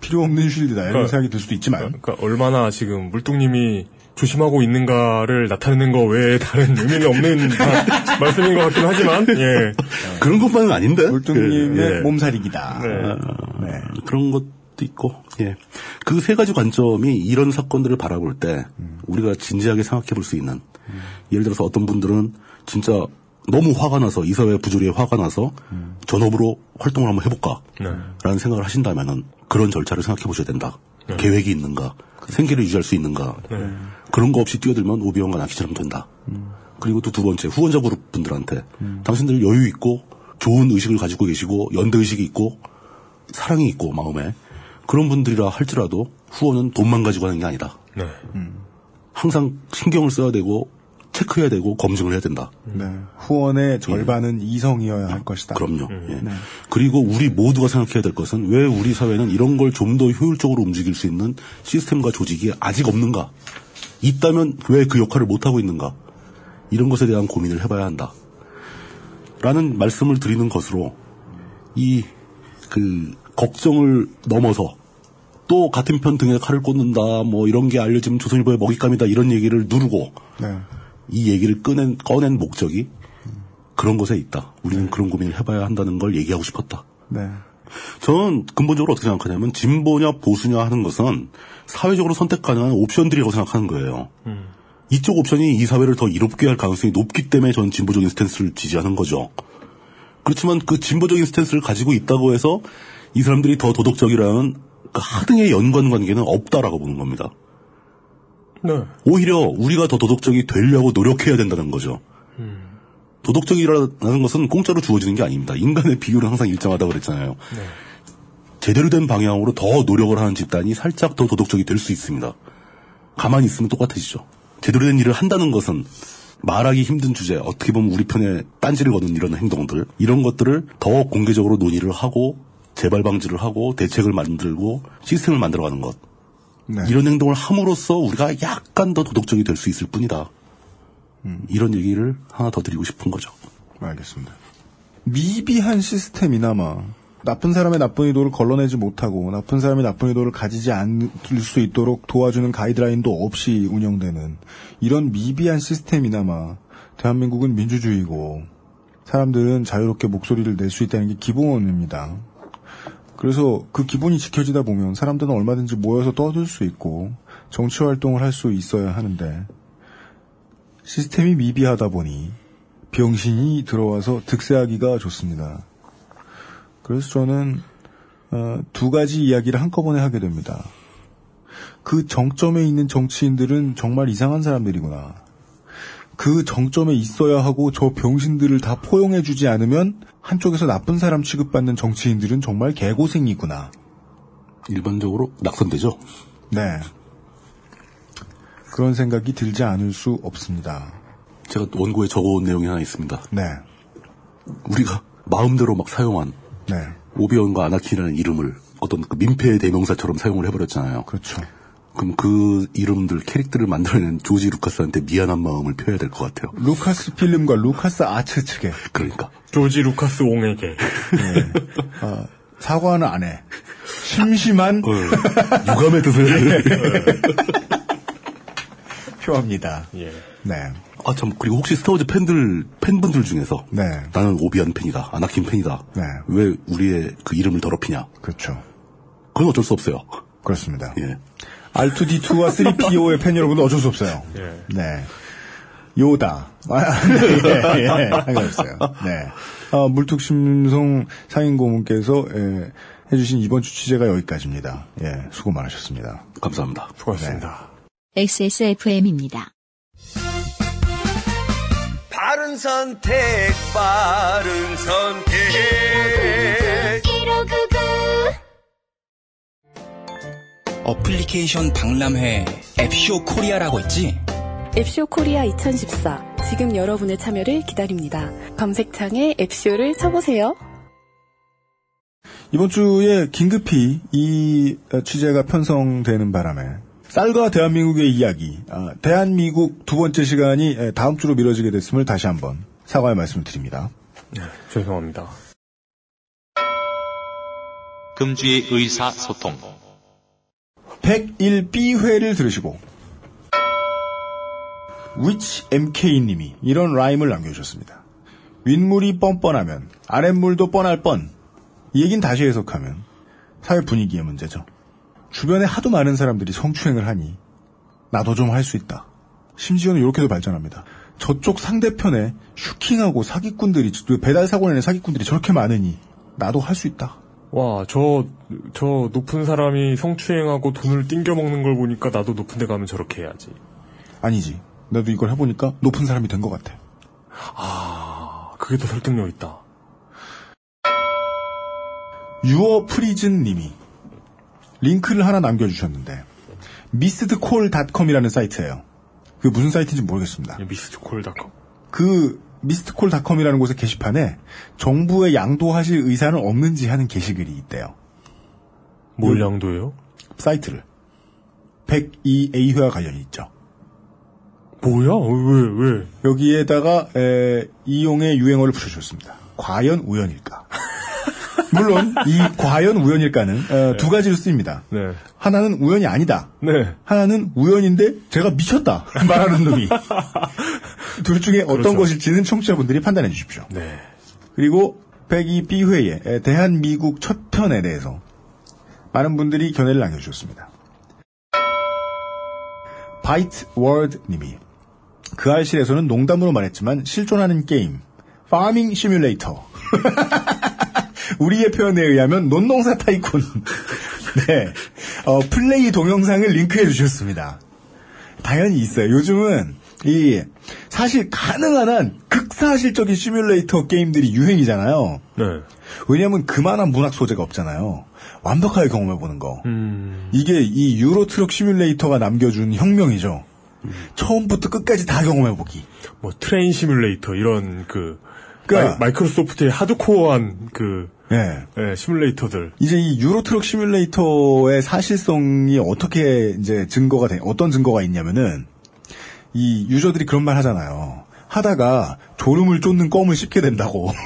필요 없는 쉴드다. 이런 그러니까- 생각이 들 수도 있지만 그러니까 얼마나 지금 물뚱님이 조심하고 있는가를 나타내는 거 외에 다른 의미는 없는 마- 말씀인 것 같긴 하지만, 예. 그런 것만은 아닌데. 물뚱님의 예, 예. 몸살이기다. 네. 네. 그런 것도 있고, 예. 그 세 가지 관점이 이런 사건들을 바라볼 때, 우리가 진지하게 생각해 볼 수 있는, 예를 들어서 어떤 분들은 진짜 너무 화가 나서 이사회 부조리에 화가 나서 전업으로 활동을 한번 해볼까 네. 라는 생각을 하신다면은 그런 절차를 생각해 보셔야 된다. 네. 계획이 있는가, 생계를 유지할 수 있는가, 그런 거 없이 뛰어들면 오비원과 나키처럼 된다. 그리고 또 두 번째 후원자 그룹 분들한테 당신들 여유 있고 좋은 의식을 가지고 계시고 연대 의식이 있고 사랑이 있고 마음에 그런 분들이라 할지라도 후원은 돈만 가지고 하는 게 아니다. 네. 항상 신경을 써야 되고 체크해야 되고 검증을 해야 된다. 네. 후원의 절반은 이성이어야 할 것이다. 그럼요. 예. 네. 그리고 우리 모두가 생각해야 될 것은 왜 우리 사회는 이런 걸 좀 더 효율적으로 움직일 수 있는 시스템과 조직이 아직 없는가? 있다면 왜 그 역할을 못 하고 있는가? 이런 것에 대한 고민을 해봐야 한다. 라는 말씀을 드리는 것으로 이 그 걱정을 넘어서 또 같은 편 등에 칼을 꽂는다 뭐 이런 게 알려지면 조선일보의 먹잇감이다 이런 얘기를 누르고 네. 이 얘기를 꺼낸, 꺼낸 목적이 그런 것에 있다. 우리는 그런 고민을 해봐야 한다는 걸 얘기하고 싶었다. 네. 저는 근본적으로 어떻게 생각하냐면 진보냐 보수냐 하는 것은 사회적으로 선택 가능한 옵션들이라고 생각하는 거예요. 이쪽 옵션이 이 사회를 더 이롭게 할 가능성이 높기 때문에 저는 진보적인 스탠스를 지지하는 거죠. 그렇지만 그 진보적인 스탠스를 가지고 있다고 해서 이 사람들이 더 도덕적이라는 그 하등의 연관 관계는 없다라고 보는 겁니다. 네. 오히려 우리가 더 도덕적이 되려고 노력해야 된다는 거죠. 도덕적이라는 것은 공짜로 주어지는 게 아닙니다. 인간의 비율은 항상 일정하다고 그랬잖아요. 제대로 된 방향으로 더 노력을 하는 집단이 살짝 더 도덕적이 될 수 있습니다. 가만히 있으면 똑같아지죠. 제대로 된 일을 한다는 것은 말하기 힘든 주제, 어떻게 보면 우리 편에 딴지를 거는 이런 행동들, 이런 것들을 더 공개적으로 논의를 하고, 재발 방지를 하고, 대책을 만들고, 시스템을 만들어가는 것. 네. 이런 행동을 함으로써 우리가 약간 더 도덕적이 될 수 있을 뿐이다. 이런 얘기를 하나 더 드리고 싶은 거죠. 알겠습니다. 미비한 시스템이나마 나쁜 사람의 나쁜 의도를 걸러내지 못하고 나쁜 사람이 나쁜 의도를 가지지 않을 수 있도록 도와주는 가이드라인도 없이 운영되는 이런 미비한 시스템이나마 대한민국은 민주주의고 사람들은 자유롭게 목소리를 낼 수 있다는 게 기본입니다. 그래서 그 기본이 지켜지다 보면 사람들은 얼마든지 모여서 떠들 수 있고 정치 활동을 할 수 있어야 하는데 시스템이 미비하다 보니 병신이 들어와서 득세하기가 좋습니다. 그래서 저는 어, 두 가지 이야기를 한꺼번에 하게 됩니다. 그 정점에 있는 정치인들은 정말 이상한 사람들이구나. 그 정점에 있어야 하고 저 병신들을 다 포용해주지 않으면 한쪽에서 나쁜 사람 취급받는 정치인들은 정말 개고생이구나. 일반적으로 낙선되죠. 네. 그런 생각이 들지 않을 수 없습니다. 제가 원고에 적어온 내용이 하나 있습니다. 네. 우리가 마음대로 막 사용한 네. 오비언과 아나키라는 이름을 어떤 그 민폐의 대명사처럼 사용을 해버렸잖아요. 그렇죠. 그럼 그 이름들 캐릭터를 만들어낸 조지 루카스한테 미안한 마음을 표해야 될 것 같아요. 루카스 필름과 루카스 아츠 측에 그러니까 조지 루카스 옹에게. 네. 어, 사과는 안 해. 심심한 유감의 뜻을 표합니다. 예. 네. 아 참 그리고 혹시 스타워즈 팬들 팬분들 중에서 네. 나는 오비안 팬이다 아나킨 팬이다 네. 왜 우리의 그 이름을 더럽히냐 그렇죠. 그건 어쩔 수 없어요 그렇습니다. 예 R2D2와 3PO의 팬 여러분은 어쩔 수 없어요. 예. 네. 요다. 아, 예, 예, 상관없어요. 네. 아, 물뚝심송 상인고문께서, 예, 해주신 이번 주 취재가 여기까지입니다. 예, 수고 많으셨습니다. 감사합니다 수고하셨습니다. XSFM입니다. 바른 선택, 바른 선택. 어플리케이션 박람회 앱쇼 코리아라고 있지? 앱쇼 코리아 2014. 지금 여러분의 참여를 기다립니다. 검색창에 앱쇼를 쳐보세요. 이번 주에 긴급히 이 어, 취재가 편성되는 바람에 쌀과 대한민국의 이야기, 아, 대한미국 두 번째 시간이 에, 다음 주로 미뤄지게 됐음을 다시 한번 사과의 말씀을 드립니다. 죄송합니다. 금주의 의사소통. 101B회를 들으시고 위치 MK님이 이런 라임을 남겨주셨습니다. 윗물이 뻔뻔하면 아랫물도 뻔할 뻔. 이 얘기는 다시 해석하면 사회 분위기의 문제죠. 주변에 하도 많은 사람들이 성추행을 하니 나도 좀 할 수 있다. 심지어는 이렇게도 발전합니다. 저쪽 상대편에 슈킹하고 사기꾼들이 배달 사고 내는 사기꾼들이 저렇게 많으니 나도 할 수 있다. 와, 저, 저 높은 사람이 성추행하고 돈을 띵겨 먹는 걸 보니까 나도 높은 데 가면 저렇게 해야지. 아니지. 나도 이걸 해보니까 높은 사람이 된 것 같아. 아, 그게 더 설득력 있다. 유어 프리즌 님이 링크를 하나 남겨주셨는데 미스드콜닷컴이라는 사이트예요. 그게 무슨 사이트인지 모르겠습니다. 미스드콜닷컴. 그 미스트콜닷컴이라는 곳의 게시판에 정부에 양도하실 의사는 없는지 하는 게시글이 있대요. 뭘 요- 양도해요? 사이트를 102A회와 관련이 있죠. 뭐야? 왜, 왜? 여기에다가 에, 이용의 유행어를 붙여주셨습니다. 과연 우연일까? 물론 이 과연 우연일까는 어, 두 가지로 쓰입니다. 네. 하나는 우연이 아니다. 네. 하나는 우연인데 제가 미쳤다 말하는 놈이 둘 중에 어떤 그렇죠. 것일지는 청취자분들이 판단해 주십시오. 네. 그리고 102B회의 대한미국 첫 편에 대해서 많은 분들이 견해를 남겨주셨습니다. 바이트 월드 님이 그 알실에서는 농담으로 말했지만 실존하는 게임 Farming Simulator 우리의 표현에 의하면 논농사 타이쿤 네 어, 플레이 동영상을 링크해 주셨습니다. 당연히 있어요. 요즘은 이 사실 가능한 한 극사실적인 시뮬레이터 게임들이 유행이잖아요. 네. 왜냐하면 그만한 문학 소재가 없잖아요. 완벽하게 경험해 보는 거. 음. 이게 이 유로 트럭 시뮬레이터가 남겨준 혁명이죠. 처음부터 끝까지 다 경험해 보기. 뭐 Train Simulator 이런 그 그러니까- 마이, 크로소프트의 하드코어한 그 예. 예, 시뮬레이터들. 이제 이 Euro Truck Simulator의 사실성이 어떻게 이제 증거가 돼, 어떤 증거가 있냐면은 이 유저들이 그런 말 하잖아요. 하다가 졸음을 쫓는 껌을 씹게 된다고.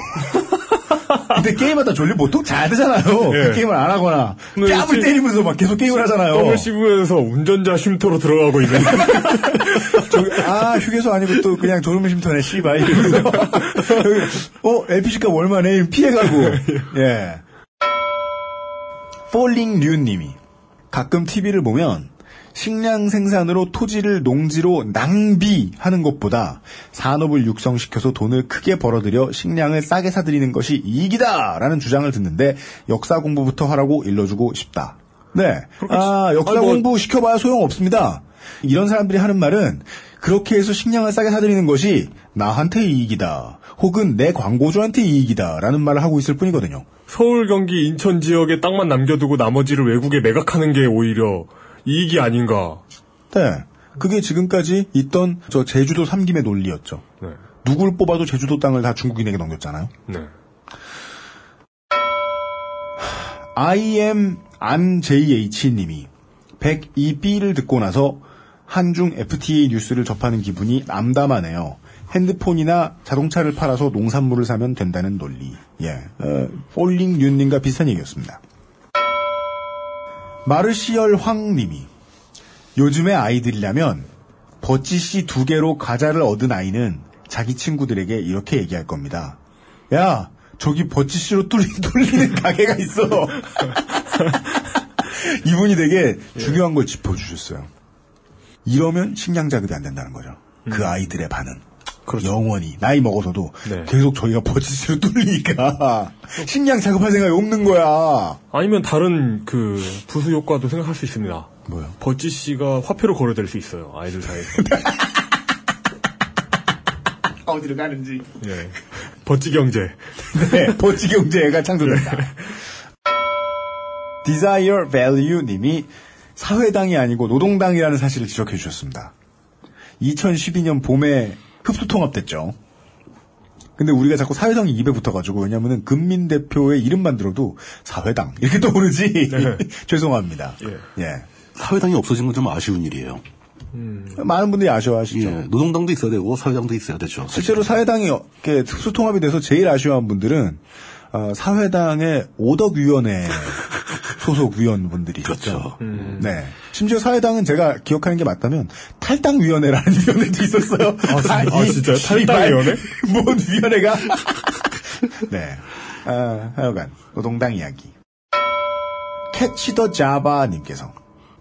근데 게임하다 졸리면 보통 자면 되잖아요. 예. 그 게임을 안 하거나 뺨을 시- 때리면서 막 계속 게임을 하잖아요. 껌을 씹으면서 운전자 쉼터로 들어가고 있는. 저기, 아, 휴게소 아니고 또 그냥 졸음을 쉼터네, 씨발. 이러면서. 어, LPG값 얼마네? 피해가고. 예. 폴링 류님이 가끔 TV를 보면 식량 생산으로 토지를 농지로 낭비하는 것보다 산업을 육성시켜서 돈을 크게 벌어들여 식량을 싸게 사들이는 것이 이익이다! 라는 주장을 듣는데 역사 공부부터 하라고 일러주고 싶다. 네. 아, 역사 아니, 뭐- 공부 시켜봐야 소용 없습니다. 이런 사람들이 하는 말은 그렇게 해서 식량을 싸게 사들이는 것이 나한테 이익이다. 혹은 내 광고주한테 이익이다. 라는 말을 하고 있을 뿐이거든요. 서울, 경기, 인천 지역에 땅만 남겨두고 나머지를 외국에 매각하는 게 오히려 이익이 아닌가. 네. 그게 지금까지 있던 저 제주도 삼김의 논리였죠. 네. 누굴 뽑아도 제주도 땅을 다 중국인에게 넘겼잖아요. 네. IM 안JH님이 102B를 듣고 나서 한중 FTA 뉴스를 접하는 기분이 암담하네요. 핸드폰이나 자동차를 팔아서 농산물을 사면 된다는 논리. 예. 어, 폴링 윤님과 비슷한 얘기였습니다. 마르시얼 황님이 요즘의 아이들이라면 버찌씨 두 개로 과자를 얻은 아이는 자기 친구들에게 이렇게 얘기할 겁니다. 야, 저기 버찌씨로 뚫리, 뚫리는 가게가 있어. 이분이 되게 중요한 걸 짚어주셨어요. 이러면 식량 자급이 안 된다는 거죠. 그 아이들의 반 은. 영원히 나이 먹어서도 네. 계속 저희가 버짓으로 뚫리니까 식량 자급할 생각이 없는 거야. 아니면 다른 그 부수 효과도 생각할 수 있습니다. 뭐요? 버찌 씨가 화폐로 거래될 수 있어요. 아이들 사이에서. 어디로 가는지. 예. 버찌 경제. 네, 버찌 경제가 창조된다. Desire Value 님이 사회당이 아니고 노동당이라는 사실을 지적해 주셨습니다. 2012년 봄에 흡수 통합됐죠. 근데 우리가 자꾸 사회당이 입에 붙어가지고 왜냐면은 금민 대표의 이름만 들어도 사회당 이렇게 떠오르지. 네. 죄송합니다. 예. 예. 사회당이 없어진 건 좀 아쉬운 일이에요. 많은 분들이 아쉬워하시죠. 예, 노동당도 있어야 되고 사회당도 있어야 되죠. 실제로 사회당이 이렇게 특수 통합이 돼서 제일 아쉬워한 분들은 어, 사회당의 오덕위원회 소속 위원분들이. 그렇죠. 네. 심지어 사회당은 제가 기억하는 게 맞다면 탈당위원회라는 위원회도 있었어요. 아, 진- 아, 진짜요? 씨발. 탈당위원회? 뭔 위원회가? 네. 아, 하여간 노동당 이야기. 캐치 더 자바님께서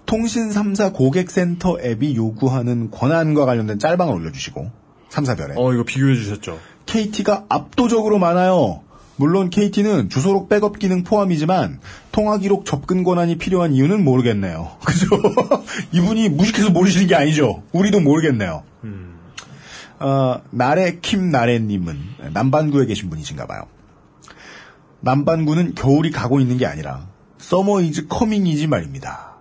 통신 3사 고객센터 앱이 요구하는 권한과 관련된 짤방을 올려주시고 3사별에. 어, 이거 비교해 주셨죠. KT가 압도적으로 많아요. 물론 KT는 주소록 백업 기능 포함이지만 통화 기록 접근 권한이 필요한 이유는 모르겠네요. 그죠? 이분이 무식해서 모르시는 게 아니죠. 우리도 모르겠네요. 어, 나래 킴 나래님은 남반구에 계신 분이신가 봐요. 남반구는 겨울이 가고 있는 게 아니라 Summer is coming이지 말입니다.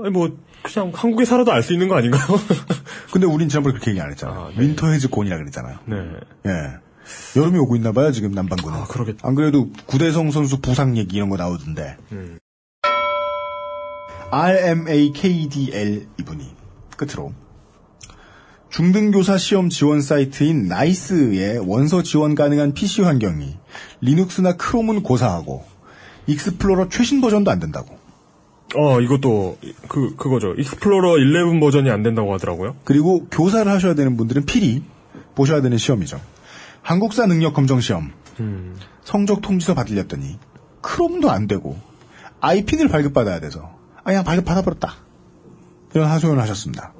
아니, 뭐, 그냥 한국에 살아도 알 수 있는 거 아닌가요? 근데 우린 지난번에 그렇게 얘기 안 했잖아요. 아, 네. Winter has gone이라 그랬잖아요. 네. 예. 여름이 오고 있나 봐요, 지금 남반구는. 아, 그러겠다. 안 그래도 구대성 선수 부상 얘기 이런 거 나오던데. 음. RMAKDL 이분이 끝으로 중등교사 시험 지원 사이트인 나이스의 원서 지원 가능한 PC 환경이 리눅스나 크롬은 고사하고 익스플로러 최신 버전도 안 된다고. 어, 이것도, 그, 그거죠. 익스플로러 11 버전이 안 된다고 하더라고요. 그리고 교사를 하셔야 되는 분들은 필히 보셔야 되는 시험이죠. 한국사 능력 검정 시험. 음. 성적 통지서 받으렸더니 크롬도 안 되고 아이핀을 발급받아야 돼서 아, 그냥 발급 받아버렸다. 이런 하소연을 하셨습니다.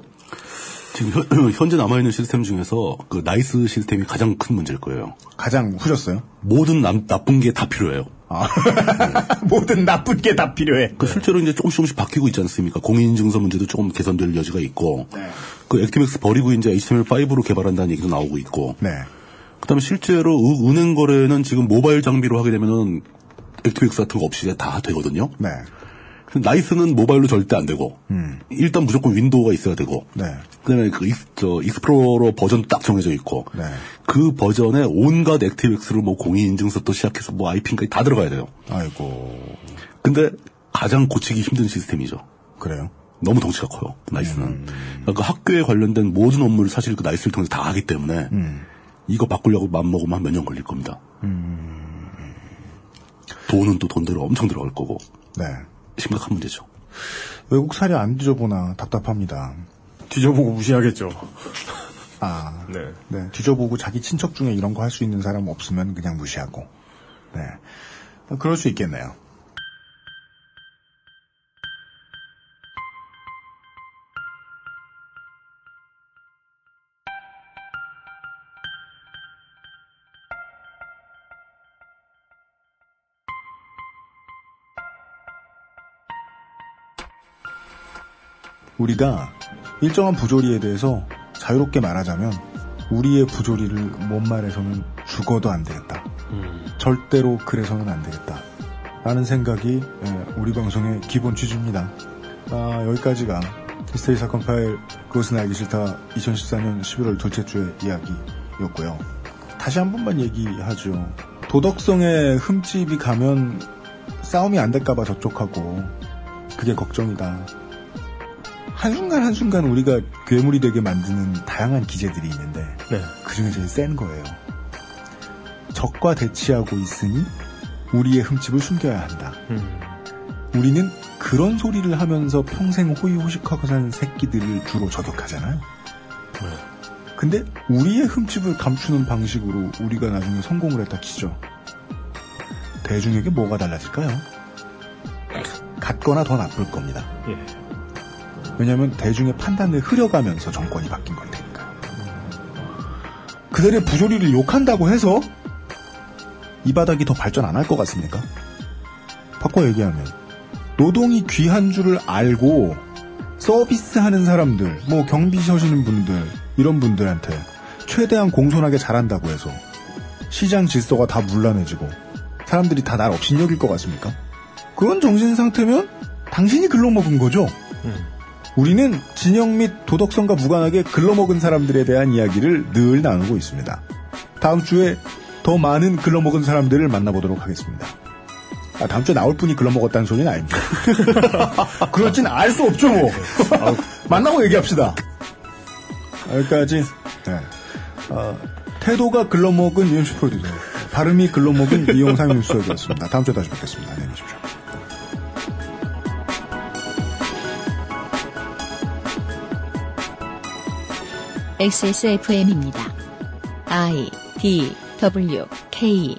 지금 현, 현재 남아있는 시스템 중에서 그 나이스 시스템이 가장 큰 문제일 거예요. 가장 후졌어요. 모든 남- 나쁜 게 다 필요해요. 아. 모든 나쁜 게 다 필요해. 그 실제로 이제 조금씩 조금씩 바뀌고 있지 않습니까? 공인인증서 문제도 조금 개선될 여지가 있고, 네. 그 액티맥스 버리고 이제 HTML5로 개발한다는 얘기도 나오고 있고, 네. 그다음에 실제로 은- 은행 거래는 지금 모바일 장비로 하게 되면은 액티맥스 같은 거 없이 다 되거든요. 네. 나이스는 모바일로 절대 안 되고, 음. 일단 무조건 윈도우가 있어야 되고, 네. 그다음에 그 익스, 저 익스플로러 버전도 딱 정해져 있고, 네. 그 버전에 온갖 ActiveX로 뭐 공인 인증서부터 시작해서 뭐 아이핀까지 다 들어가야 돼요. 아이고. 근데 가장 고치기 힘든 시스템이죠. 그래요? 너무 덩치가 커요. 나이스는. 그러니까 학교에 관련된 모든 업무를 사실 그 나이스를 통해서 다 하기 때문에 음. 이거 바꾸려고 맘먹으면 한 몇 년 걸릴 겁니다. 돈은 또 돈대로 엄청 들어갈 거고 네. 심각한 문제죠. 외국 사례 안 뒤져보나 답답합니다. 뒤져보고 무시하겠죠. 아. 네. 네. 뒤져보고 자기 친척 중에 이런 거 할 수 있는 사람 없으면 그냥 무시하고. 네. 어, 그럴 수 있겠네요. 우리가 일정한 부조리에 대해서 자유롭게 말하자면 우리의 부조리를 못 말해서는 죽어도 안 되겠다. 절대로 그래서는 안 되겠다. 라는 생각이 예, 우리 방송의 기본 취지입니다. 아, 여기까지가 히스테리 사건 파일 그것은 알기 싫다 2014년 11월 둘째 주의 이야기였고요. 다시 한 번만 얘기하죠. 도덕성에 흠집이 가면 싸움이 안 될까봐 저쪽하고 그게 걱정이다. 한순간 한순간 우리가 괴물이 되게 만드는 다양한 기제들이 있는데 네. 그 중에 제일 센 거예요. 적과 대치하고 있으니 우리의 흠집을 숨겨야 한다. 음. 우리는 그런 소리를 하면서 평생 호의호식하고 사는 새끼들을 주로 저격하잖아요. 근데 우리의 흠집을 감추는 방식으로 우리가 나중에 성공을 했다 치죠. 대중에게 뭐가 달라질까요? 같거나 더 나쁠 겁니다. 예. 왜냐하면 대중의 판단을 흐려가면서 정권이 바뀐 걸 테니까. 그들의 부조리를 욕한다고 해서 이 바닥이 더 발전 안 할 것 같습니까? 바꿔 얘기하면 노동이 귀한 줄을 알고 서비스하는 사람들, 뭐 경비 서시는 분들 이런 분들한테 최대한 공손하게 잘한다고 해서 시장 질서가 다 문란해지고 사람들이 다날 없인 여길 것 같습니까? 그런 정신 상태면 당신이 글러먹은 거죠. 우리는 진영 및 도덕성과 무관하게 글러먹은 사람들에 대한 이야기를 늘 나누고 있습니다. 다음 주에 더 많은 글러먹은 사람들을 만나보도록 하겠습니다. 아, 다음 주에 나올 분이 글러먹었다는 소리는 아닙니다. 그렇진 알 수 없죠, 뭐. 만나고 얘기합시다. 여기까지, 네. 어, 태도가 글러먹은 유현수 프로듀서, 발음이 글러먹은 이용상 뉴스였습니다. 다음 주에 다시 뵙겠습니다. 안녕히 계십시오. XSFM입니다. I D W K